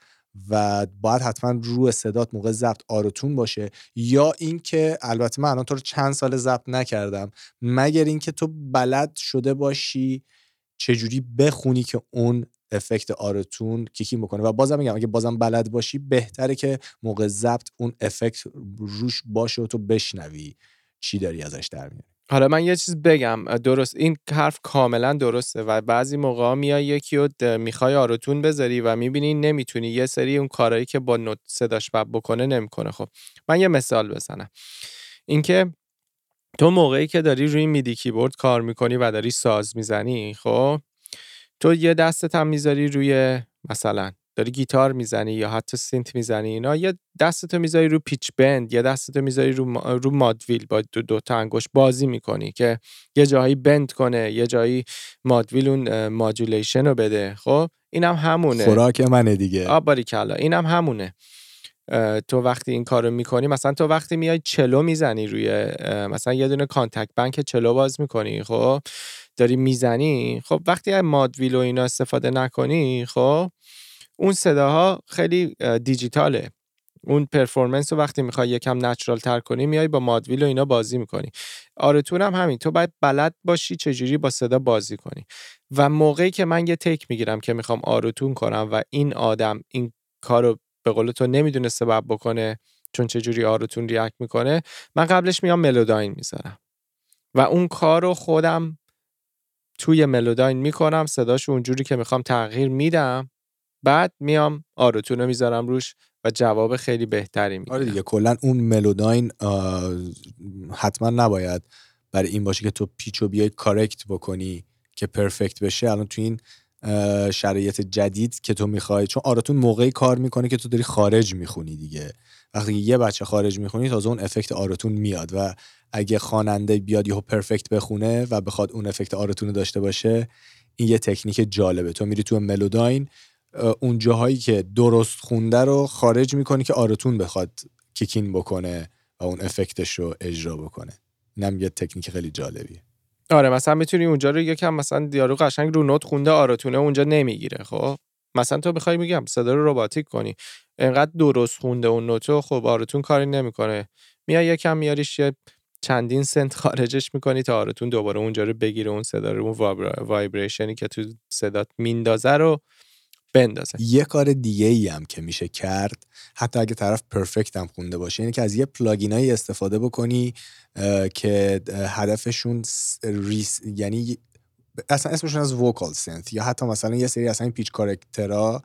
و باید حتما رو صدات موقع ضبط آرتون باشه یا اینکه البته من الان تو رو چند سال ضبط نکردم مگر اینکه تو بلد شده باشی چجوری بخونی که اون افکت آرتون کیکی بکنه؟ و بازم میگم اگه بازم بلد باشی بهتره که موقع ضبط اون افکت روش باشه و تو بشنوی چی داری ازش در میاری. حالا من یه چیز بگم درست این حرف کاملا درسته و بعضی موقع میای یکی رو می‌خوای آروتون بذاری و می‌بینی نمی‌تونی یه سری اون کارهایی که با نوت صداش بب بکنه نمی‌کنه. خب من یه مثال بزنم. اینکه تو موقعی که داری روی MIDI کیبورد کار می‌کنی و داری ساز می‌زنی خب تو یه دستت هم می‌ذاری روی مثلا داری گیتار می‌زنی یا حتی synth می‌زنی اینا یه دستتو می‌ذاری رو pitch bend یا دستتو می‌ذاری رو, رو مادویل با دو, دو تا انگشت بازی می‌کنی که یه جایی bend کنه یه جایی mod wheel اون modulation رو بده. خب اینم هم همونه. خوراک منه دیگه. آب کلا اینم هم همونه تو وقتی این کارو می‌کنی مثلا تو وقتی میای cello می‌زنی روی مثلا یه دونه Kontakt bank cello باز می‌کنی خب داری می‌زنی خب وقتی از mod wheel و اینا استفاده نکنی خب اون صداها خیلی دیجیتاله. اون performance رو وقتی می‌خوای یکم natural تر کنی میای با mod wheel و اینا بازی می‌کنی. Auto-Tune هم همین. تو باید بلد باشی چجوری با صدا بازی کنی. و موقعی که من یه take می‌گیرم که می‌خوام Auto-Tune کنم و این آدم این کارو به قول تو نمی‌دونه سبب بکنه چون چجوری آرتون ریاکت می‌کنه من قبلش میام ملوداین می‌ذارم. و اون کار رو خودم توی ملوداین می‌کنم صداش اونجوری که می‌خوام تغییر میدم. بعد میام آرتون رو می‌ذارم روش و جواب خیلی بهتری می‌گیرم. آره دیگه کلا اون ملوداین حتما نباید برای این باشه که تو پیچو بیای کارکت بکنی که پرفکت بشه. الان تو این شرایط جدید که تو می‌خوای چون آرتون موقعی کار می‌کنه که تو داری خارج می‌خونی دیگه. وقتی یه بچه خارج می‌خونی تازه اون افکت آرتون میاد و اگه خواننده بیاد یهو پرفکت بخونه و بخواد اون افکت آرتون رو داشته باشه این یه تکنیک جالبه. تو میری تو ملوداین اون جاهایی که درست خونده رو خارج می‌کنی که آرتون بخواد کیکین بکنه و اون افکتش رو اجرا بکنه. اینم یه تکنیک خیلی جالبیه. آره مثلا می‌تونی اونجا رو یکم مثلا دیارو قشنگ رو نوت خونده Auto-Tune ه اونجا نمی‌گیره خب؟ مثلا تو بخوای میگم صدا رو رباتیک کنی انقدر درست خونده اون نوتو خب Auto-Tune کاری نمی‌کنه. میای یکم میاریش یه چندین cent خارجش می‌کنی تا Auto-Tune دوباره اونجا رو بگیره اون صدا رو اون vibration ی که تو صدات میندازه رو بندازه. یه کار دیگه ای هم که میشه کرد حتی اگه طرف perfect هم خونده باشه یعنی که از یه plugin ایی استفاده بکنی که هدفشون ریس یعنی اصلا اسمشون از vocal synth یا حتی مثلا یه سری اصلا pitch corrector ا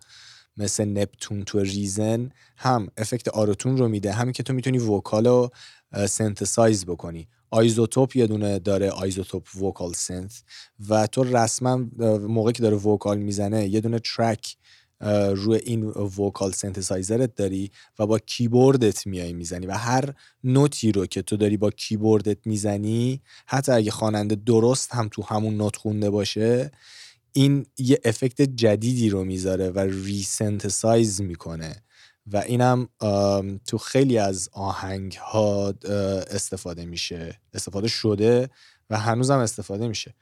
مثل Neptune تو Reason هم effect Auto-Tune رو میده همین که تو می‌تونی vocal رو synthesize بکنی. iZotope یه دونه داره iZotope VocalSynth و تو رسما موقعی که داره vocal می‌زنه یه دونه track روی این vocal synthesizer ت داری و با کیبوردت میای می‌زنی و هر نوتی رو که تو داری با کیبوردت می‌زنی حتی اگه خواننده درست هم تو همون نوت خونده باشه این یه effect جدیدی رو می‌ذاره و resynthesize می‌کنه. و اینم تو خیلی از آهنگ ها استفاده میشه استفاده شده و هنوزم استفاده میشه.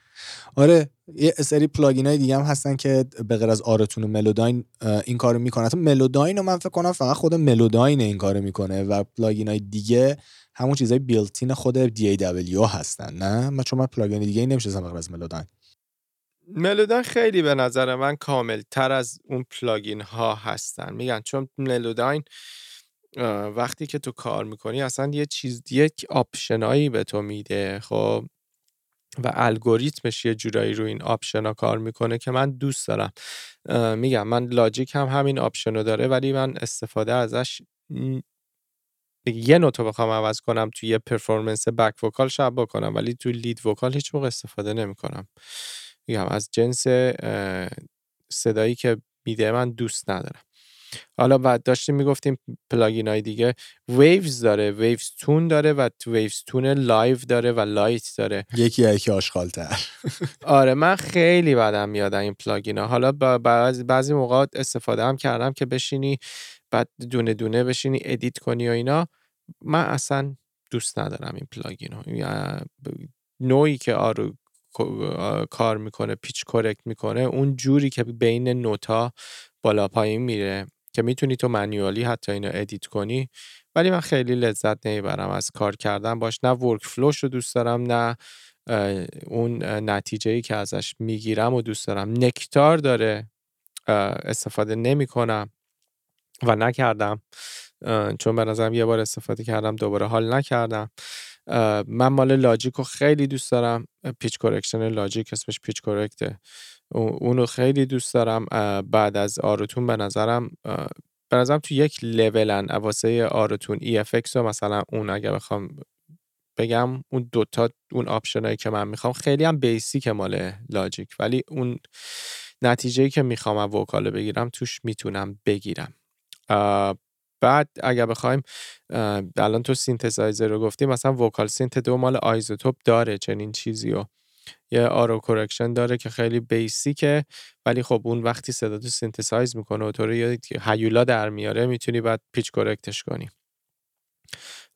آره یه سری plugin های دیگه هم هستن که به غیر از Auto-Tune و Melodyne این کارو می‌کنه حتی Melodyne رو من فکر کنم فقط خود Melodyne این کارو می‌کنه و plugin های دیگه همون چیزای built-in خود DAW هستن نه؟ من چون من plugin دیگه ای به از Melodyne. Melodyne خیلی به نظر من کامل تر از اون plugin ها هستن. میگن چون Melodyne وقتی که تو کار می‌کنی اصلا یه چیز یک option ایی به تو میده خب؟ و الگوریتمش یه جورایی رو این option ها کار می‌کنه که من دوست دارم. میگم من Logic هم همین option رو داره ولی من استفاده ازش یه نوتو بخوام عوض کنم توی یه performance back vocal شاید بکنم ولی تو lead vocal هیچ موقع استفاده نمی‌کنم. میگم از جنس صدایی که میده من دوست ندارم. حالا بعد داشتیم می‌گفتیم plugin های دیگه Waves داره Waves Tune داره و Waves Tune Live داره و Light داره. یکی یکی آشغالتر. آره من خیلی بدم میاد این plugin ها حالا بعضی بعضی موقع استفاده هم کردم که بشینی بعد دونه دونه بشینی edit کنی و اینا. من اصلا دوست ندارم این plugin ها نوعی که آرو کار می‌کنه pitch correct می‌کنه اون جوری که بین نوتا بالا پایین میره که می‌تونی تو manually حتی اینو edit کنی. ولی من خیلی لذت نمی‌برم از کار کردن باش. نه workflow ش رو دوست دارم نه اون نتیجه ای که ازش می‌گیرم و دوست دارم. Nectar داره استفاده نمی کنم و نکردم. چون به نظرم یه بار استفاده کردم دوباره حال نکردم. من مال Logic رو خیلی دوست دارم. pitch correction Logic اسمش pitch correct ه اونو خیلی دوست دارم. بعد از Auto-Tune به نظرم به نظرم تو یک لولن واسه Auto-Tune EFX رو مثلا اون اگه بخوام بگم اون دوتا اون option که من می‌خوام خیلی هم basic مال Logic. ولی اون نتیجه که می‌خوام از vocal ه بگیرم توش می‌تونم بگیرم. بعد اگر بخوایم الان تو سینتزایزر رو گفتیم مثلا VocalSynth دو مال iZotope داره چنین چیزی و یه auto correction داره که خیلی basic ه ولی خب اون وقتی صدا تو synthesize می‌کنه و تو یه هیولا در میاره می‌تونی بعد pitch correct ش کنی.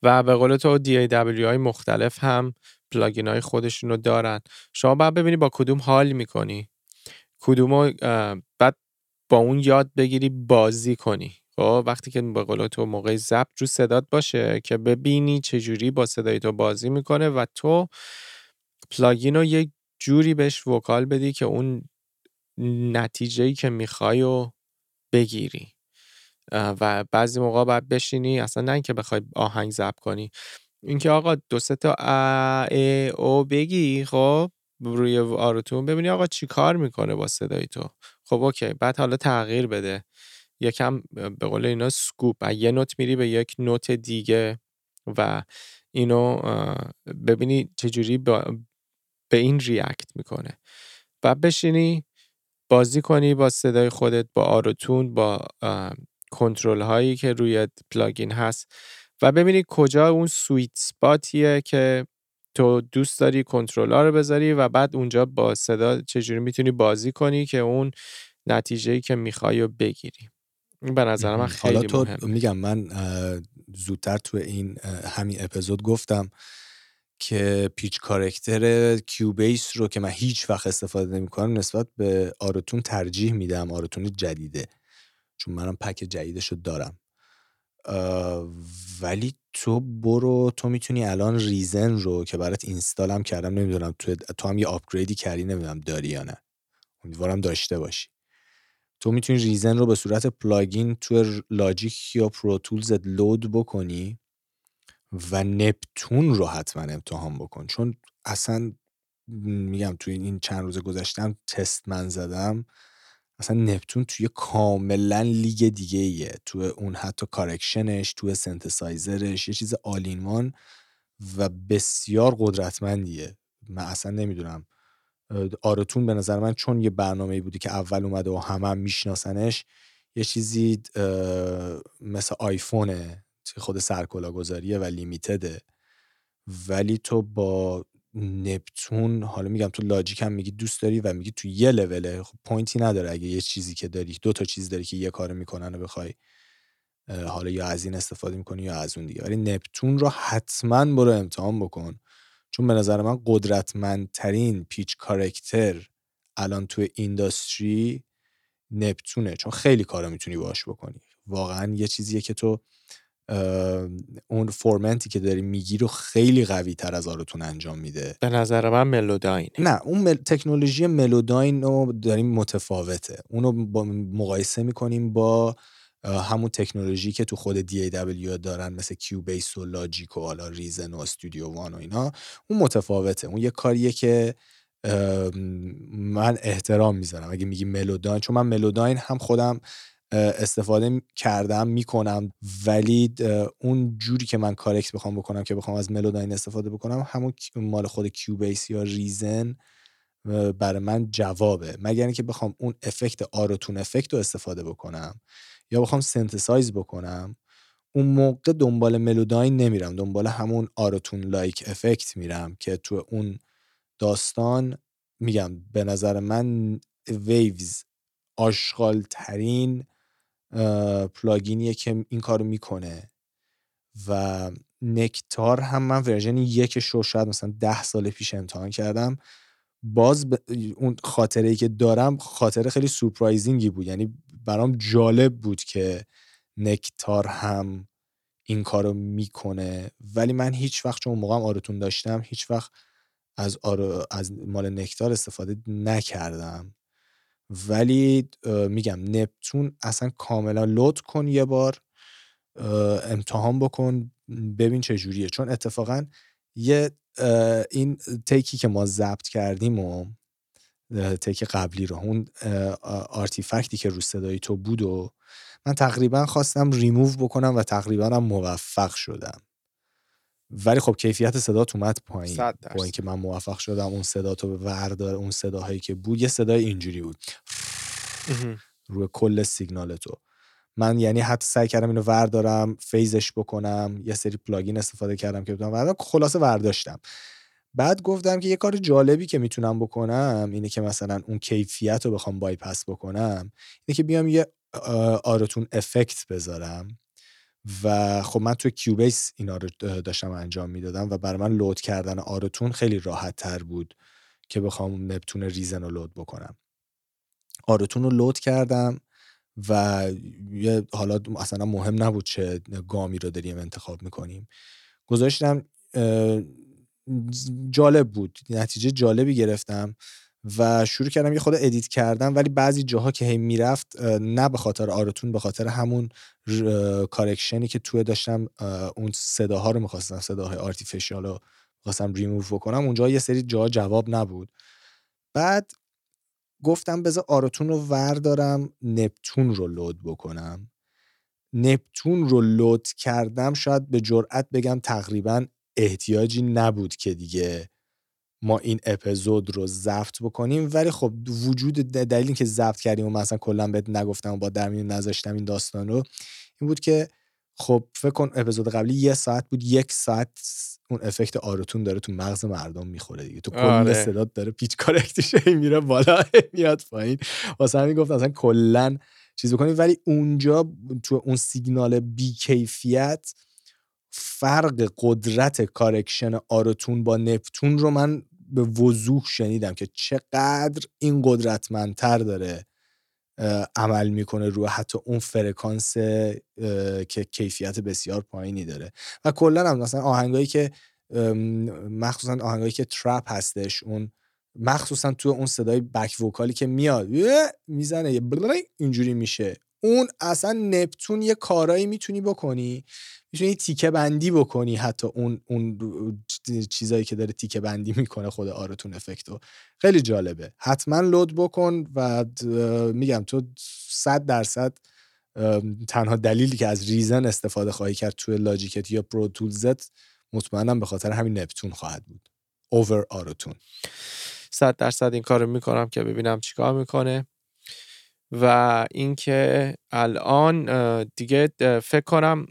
و به قول تو DAW های مختلف هم plugin های خودشون رو دارن. شما باید ببینی با کدوم حال می‌کنی. کدوم بعد با اون یاد بگیری بازی کنی. خب وقتی که به قول تو موقع ضبط رو صدات باشه که ببینی چجوری با صدای تو بازی می‌کنه و تو plugin رو یک جوری بهش vocal بدی که اون نتیجه که می‌خوای و بگیری. و بعضی موقع باید بشینی اصلا نه اینکه بخوای آهنگ ضبط کنی اینکه آقا دو سه تا ا او بگی خب روی آروتون ببینی آقا چی کار می‌کنه با صدای تو. خب اوکی بعد حالا تغییر بده. یکم به قول اینا سکوپ. یه نوت میری به یک نوت دیگه و اینو ببینی چجوری به این ریاکت می‌کنه. و بشینی بازی کنی با صدای خودت با Auto-Tune با کنترل هایی که روی plugin هست و ببینی کجا اون sweet spot یه که تو دوست داری کنترل ها رو بذاری و بعد اونجا با صدا چجوری می‌تونی بازی کنی که اون نتیجه که می‌خوای رو بگیری. به نظر من خیلی حالا تو میگم من زودتر تو این همین اپیزود گفتم که pitch correct Cubase رو که من هیچ وقت استفاده نمی کنم نسبت به Auto-Tune ترجیح میدم. Auto-Tune جدیده. چون منم pack جدیدش رو دارم. ولی تو برو تو می‌تونی الان Reason رو که برات install م کردم نمی‌دونم تو, تو هم یه upgrade ی کردی نمی‌دونم داری یا نه. امیدوارم داشته باشی. تو می‌تونی Reason رو به صورت plugin تو Logic یا Pro Tools ت load بکنی و Neptune رو حتما امتحان بکن. چون اصلا میگم توی این چند روز گذشتم تست من زدم اصلا Neptune توی کاملا لیگ دیگه ایه. توی اون حتی correction ش توی سنتسایزرش یه چیز all-in-one و بسیار قدرتمندیه. من اصلا نمی‌دونم Auto-Tune به نظر من چون یه برنامه بودی که اول اومده و همه هم میشناسنش یه چیزی مثل آیفونه خود سرکلا گذاریه و لیمیتده. ولی تو با نپتون حالا میگم تو لاجیک هم میگی دوست داری و میگی تو یه لوله خب پوینتی نداره اگه یه چیزی که داری دو تا چیز داری که یه کار می‌کنن و بخوای حالا یا از این استفاده می‌کنی یا از اون دیگه. ولی نپتون رو حتما برو امتحان بکن. چون به نظر من قدرتمندترین پیچ کارکتر الان تو اینداستری Neptune ه چون خیلی کارا می‌تونی باش بکنی. واقعا یه چیزیه که تو اون formant ی که داری میگی رو خیلی قوی تر از Auto-Tune انجام میده. به نظر من ملوداین نه اون مل... تکنولوژی Melodyne رو داریم متفاوته. اونو با مقایسه می‌کنیم با همون تکنولوژی که تو خود DAW دارن مثل Cubase و Logic و حالا Reason و Studio One و اینا اون متفاوته. اون یه کاریه که من احترام می‌ذارم. اگه میگی Melodyne چون من Melodyne هم خودم استفاده کردم می‌کنم ولی اون جوری که من correct بخوام بکنم که بخوام از Melodyne استفاده بکنم همون مال خود Cubase یا Reason برای من جوابه. مگر اینکه بخوام اون effect Auto-Tune effect رو استفاده بکنم. یا بخوام synthesize بکنم اون موقع دنبال Melodyne نمیرم. دنبال همون Auto-Tune like effect میرم که تو اون داستان میگم به نظر من Waves آشغال ترین plugin یه که این کارو می‌کنه. و Nectar هم من version یک شو شاید مثلا ده سال پیش امتحان کردم. باز اون خاطره ای که دارم خاطره خیلی surprising ی بود. یعنی برام جالب بود که Nectar هم این کارو می‌کنه. ولی من هیچ وقت چون اون موقع Auto-Tune داشتم هیچ وقت از, از مال Nectar استفاده نکردم. ولی میگم Neptune اصلا کاملا load کن یه بار امتحان بکن ببین چه جوریه. چون اتفاقا یه این take ی که ما ضبط کردیم و take قبلی رو. اون artifact ی که رو صدای تو بود و من تقریبا خواستم ریموو بکنم و تقریبا هم موفق شدم. ولی خب کیفیت صدات اومد پایین. با اینکه من موفق شدم اون صدا تو وردار اون صداهایی که بود یه صدای اینجوری بود. روی کل سیگنال تو. من یعنی حتی سعی کردم اینو وردارم phase ش بکنم یه سری plugin استفاده کردم که بتونم وردارم. خلاصه ورداشتم. بعد گفتم که یه کار جالبی که می‌تونم بکنم اینه که مثلا اون کیفیت رو بخوام بایپس بکنم اینه که بیام یه Auto-Tune effect بذارم و خب من توی Cubase اینا رو داشتم انجام می‌دادم و برای من load کردن Auto-Tune خیلی راحت تر بود که بخوام Neptune Reason رو load بکنم. Auto-Tune رو load کردم و یه حالا اصلا مهم نبود چه گامی رو داریم انتخاب می‌کنیم. گذاشتم جالب بود نتیجه جالبی گرفتم و شروع کردم یه خود edit کردم ولی بعضی جاها که هی می‌رفت نه به خاطر Auto-Tune به خاطر همون correction ی که توی داشتم اون صداها رو می‌خواستم صداهای artificial رو می‌خواستم ریموو بکنم اونجا یه سری جا جواب نبود. بعد گفتم بذار Auto-Tune رو وردارم Neptune رو load بکنم. Neptune رو load کردم شاید به جرئت بگم تقریبا احتیاجی نبود که دیگه ما این اپیزود رو ضبط بکنیم. ولی خب وجود دلیلی که ضبط کردیم و مثلا کلا بهت نگفتم و با در میون نذاشتم این داستان رو این بود که خب فکر کن اپیزود قبلی یه ساعت بود یک ساعت اون effect Auto-Tune داره تو مغز مردم می‌خوره دیگه. تو کل آره. صدات داره pitch correct ش میره بالا میاد پایین. واسه همین گفت اصلا کلا چیز بکنیم. ولی اونجا تو اون سیگنال بیکیفیت فرق قدرت correction Auto-Tune با Neptune رو من به وضوح شنیدم که چقدر این قدرتمندتر داره عمل می‌کنه روی حتی اون فرکانس که کیفیت بسیار پایینی داره. و کلا هم مثلا آهنگایی که مخصوصا آهنگایی که ترپ هستش اون مخصوصا تو اون صدای بک وکالی که میاد می‌زنه اینجوری میشه. اون اصلا نپتون یه کارایی می‌تونی بکنی می‌تونی تیکه بندی بکنی حتی اون اون چیزایی که داره تیکه بندی می‌کنه خود آرتون افکتو. خیلی جالبه. حتما load بکن و میگم تو صد درصد تنها دلیلی که از Reason استفاده خواهی کرد توی Logic ت یا Pro Tools ت مطمئنم به خاطر همین Neptune خواهد بود. over Auto-Tune. صد درصد این کارو می‌کنم که ببینم چیکار می‌کنه. و اینکه الان دیگه فکر کنم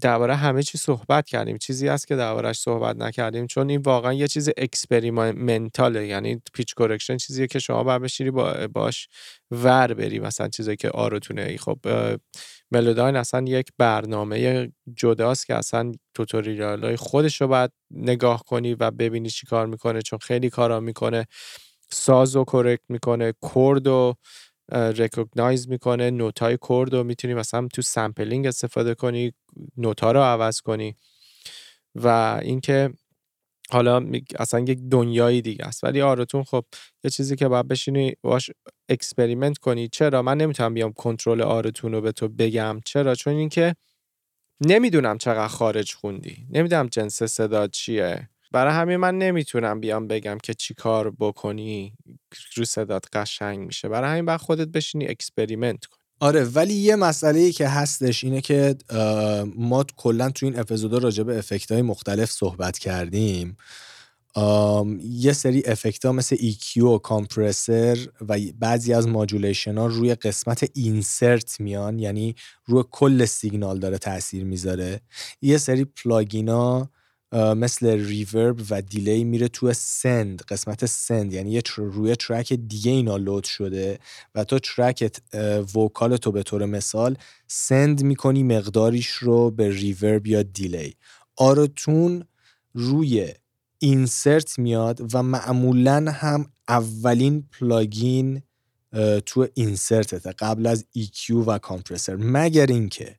درباره همه چی صحبت کردیم. چیزی هست که دربارهش صحبت نکردیم چون این واقعا یه چیز experimental ه یعنی pitch correction چیزیه که شما باید بشینی با باش ور بری مثلا چیزی که Auto-Tune ه خب Melodyne اصلا یک برنامه جداست که اصلا tutorial های خودش رو باید نگاه کنی و ببینی چی کار می‌کنه چون خیلی کارا می‌کنه. ساز و correct می‌کنه chord و recognize می‌کنه نوتای chord رو می‌تونی مثلا تو sampling استفاده کنی نوتا رو عوض کنی. و اینکه حالا اصلا یک دنیایی دیگه است. ولی Auto-Tune خب یه چیزی که باید بشینی باش experiment کنی. چرا؟ من نمی‌تونم بیام کنترل Auto-Tune رو به تو بگم. چرا؟ چون اینکه نمی‌دونم چقدر خارج خوندی. نمی‌دونم جنس صدا چیه. برای همین من نمی‌تونم بیام بگم که چی کار بکنی رو صدات قشنگ میشه. برای همین باید خودت بشینی experiment کن آره ولی یه مسئله ای که هستش اینه که ما کلا تو این اپیزودا راجع به افکت های مختلف صحبت کردیم. یه سری افکت ها مثل EQ و compressor و بعضی از modulation ها روی قسمت insert میان یعنی روی کل سیگنال داره تاثیر می‌ذاره. یه سری plugin ا مثل reverb و delay میره تو send قسمت send یعنی یه روی track دیگه اینا load شده و تو track ت vocal تو به طور مثال send می‌کنی مقداریش رو به reverb یا delay Auto-Tune روی insert میاد و معمولا هم اولین plugin تو insert ته قبل از EQ و compressor مگر اینکه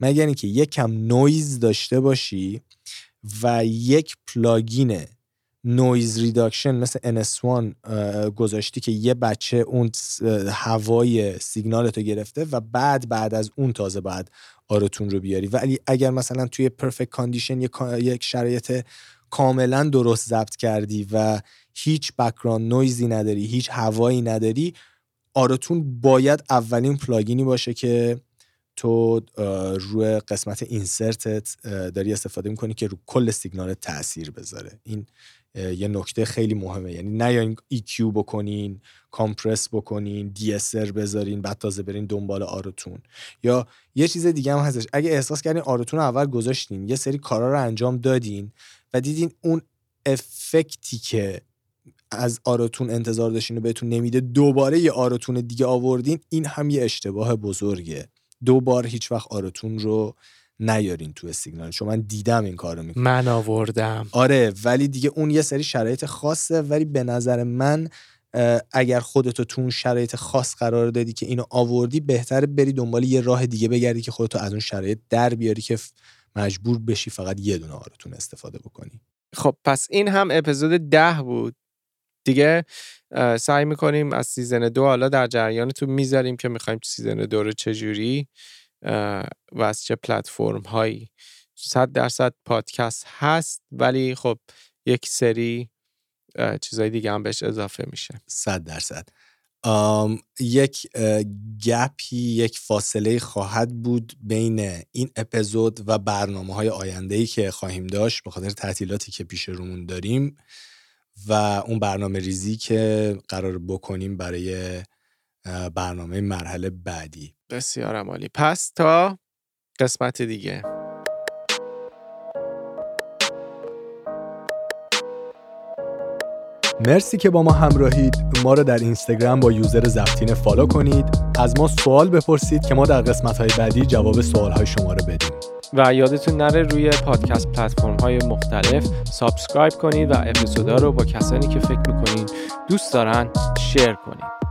مگر اینکه یکم نویز داشته باشی و یک plugin noise reduction مثل NS1 گذاشتی که یه بچه اون هوای سیگنالتو گرفته و بعد بعد از اون تازه بعد Auto-Tune رو بیاری. ولی اگر مثلا توی perfect condition یک شرایط کاملا درست ضبط کردی و هیچ background noise ی نداری هیچ هوایی نداری Auto-Tune باید اولین plugin ی باشه که تو روی قسمت insert ت داری استفاده می‌کنی که رو کل سیگنال تاثیر بذاره. این یه نکته خیلی مهمه. یعنی نیاین EQ بکنین compress بکنین de-esser بذارین بعد تازه برین دنبال Auto-Tune یا یه چیز دیگه هم هستش. اگه احساس کردین آروتون رو اول گذاشتین یه سری کارا رو انجام دادین و دیدین اون افکتی که از آروتون انتظار داشتین و بهتون نمیده دوباره یه آروتون دیگه آوردین این هم یه اشتباه بزرگه. دو بار هیچ وقت آرتون رو نیارین تو سیگنال. چون من دیدم این کارو می‌کنه. من آوردم. آره ولی دیگه اون یه سری شرایط خاصه ولی به نظر من اگر خودتو تو اون شرایط خاص قرار دادی که اینو آوردی بهتره بری دنبال یه راه دیگه بگردی که خودتو از اون شرایط در بیاری که مجبور بشی فقط یه دونه Auto-Tune استفاده بکنی. خب پس این هم اپیزود ده بود. دیگه سعی می‌کنیم از season دو حالا در جریانتون می‌ذاریم که می‌خوایم season دو رو چجوری و از چه پلتفرم هایی صد درصد پادکست هست ولی خب یک سری چیزای دیگه هم بهش اضافه میشه. صد درصد. یک گپی یک فاصله خواهد بود بین این اپیزود و برنامه های آینده ای که خواهیم داشت به خاطر تعطیلاتی که پیش رومون داریم. و اون برنامه ریزی که قرار بکنیم برای برنامه مرحله بعدی. بسیار عمالی پس تا قسمت دیگه. مرسی که با ما همراهید. ما رو در اینستاگرام با user زفتین follow کنید. از ما سوال بپرسید که ما در قسمت های بعدی جواب سوال های شما رو بدیم. و یادتون نره روی پادکست پلتفرم های مختلف subscribe کنید و اپیزودا رو با کسانی که فکر می‌کنید دوست دارن share کنید.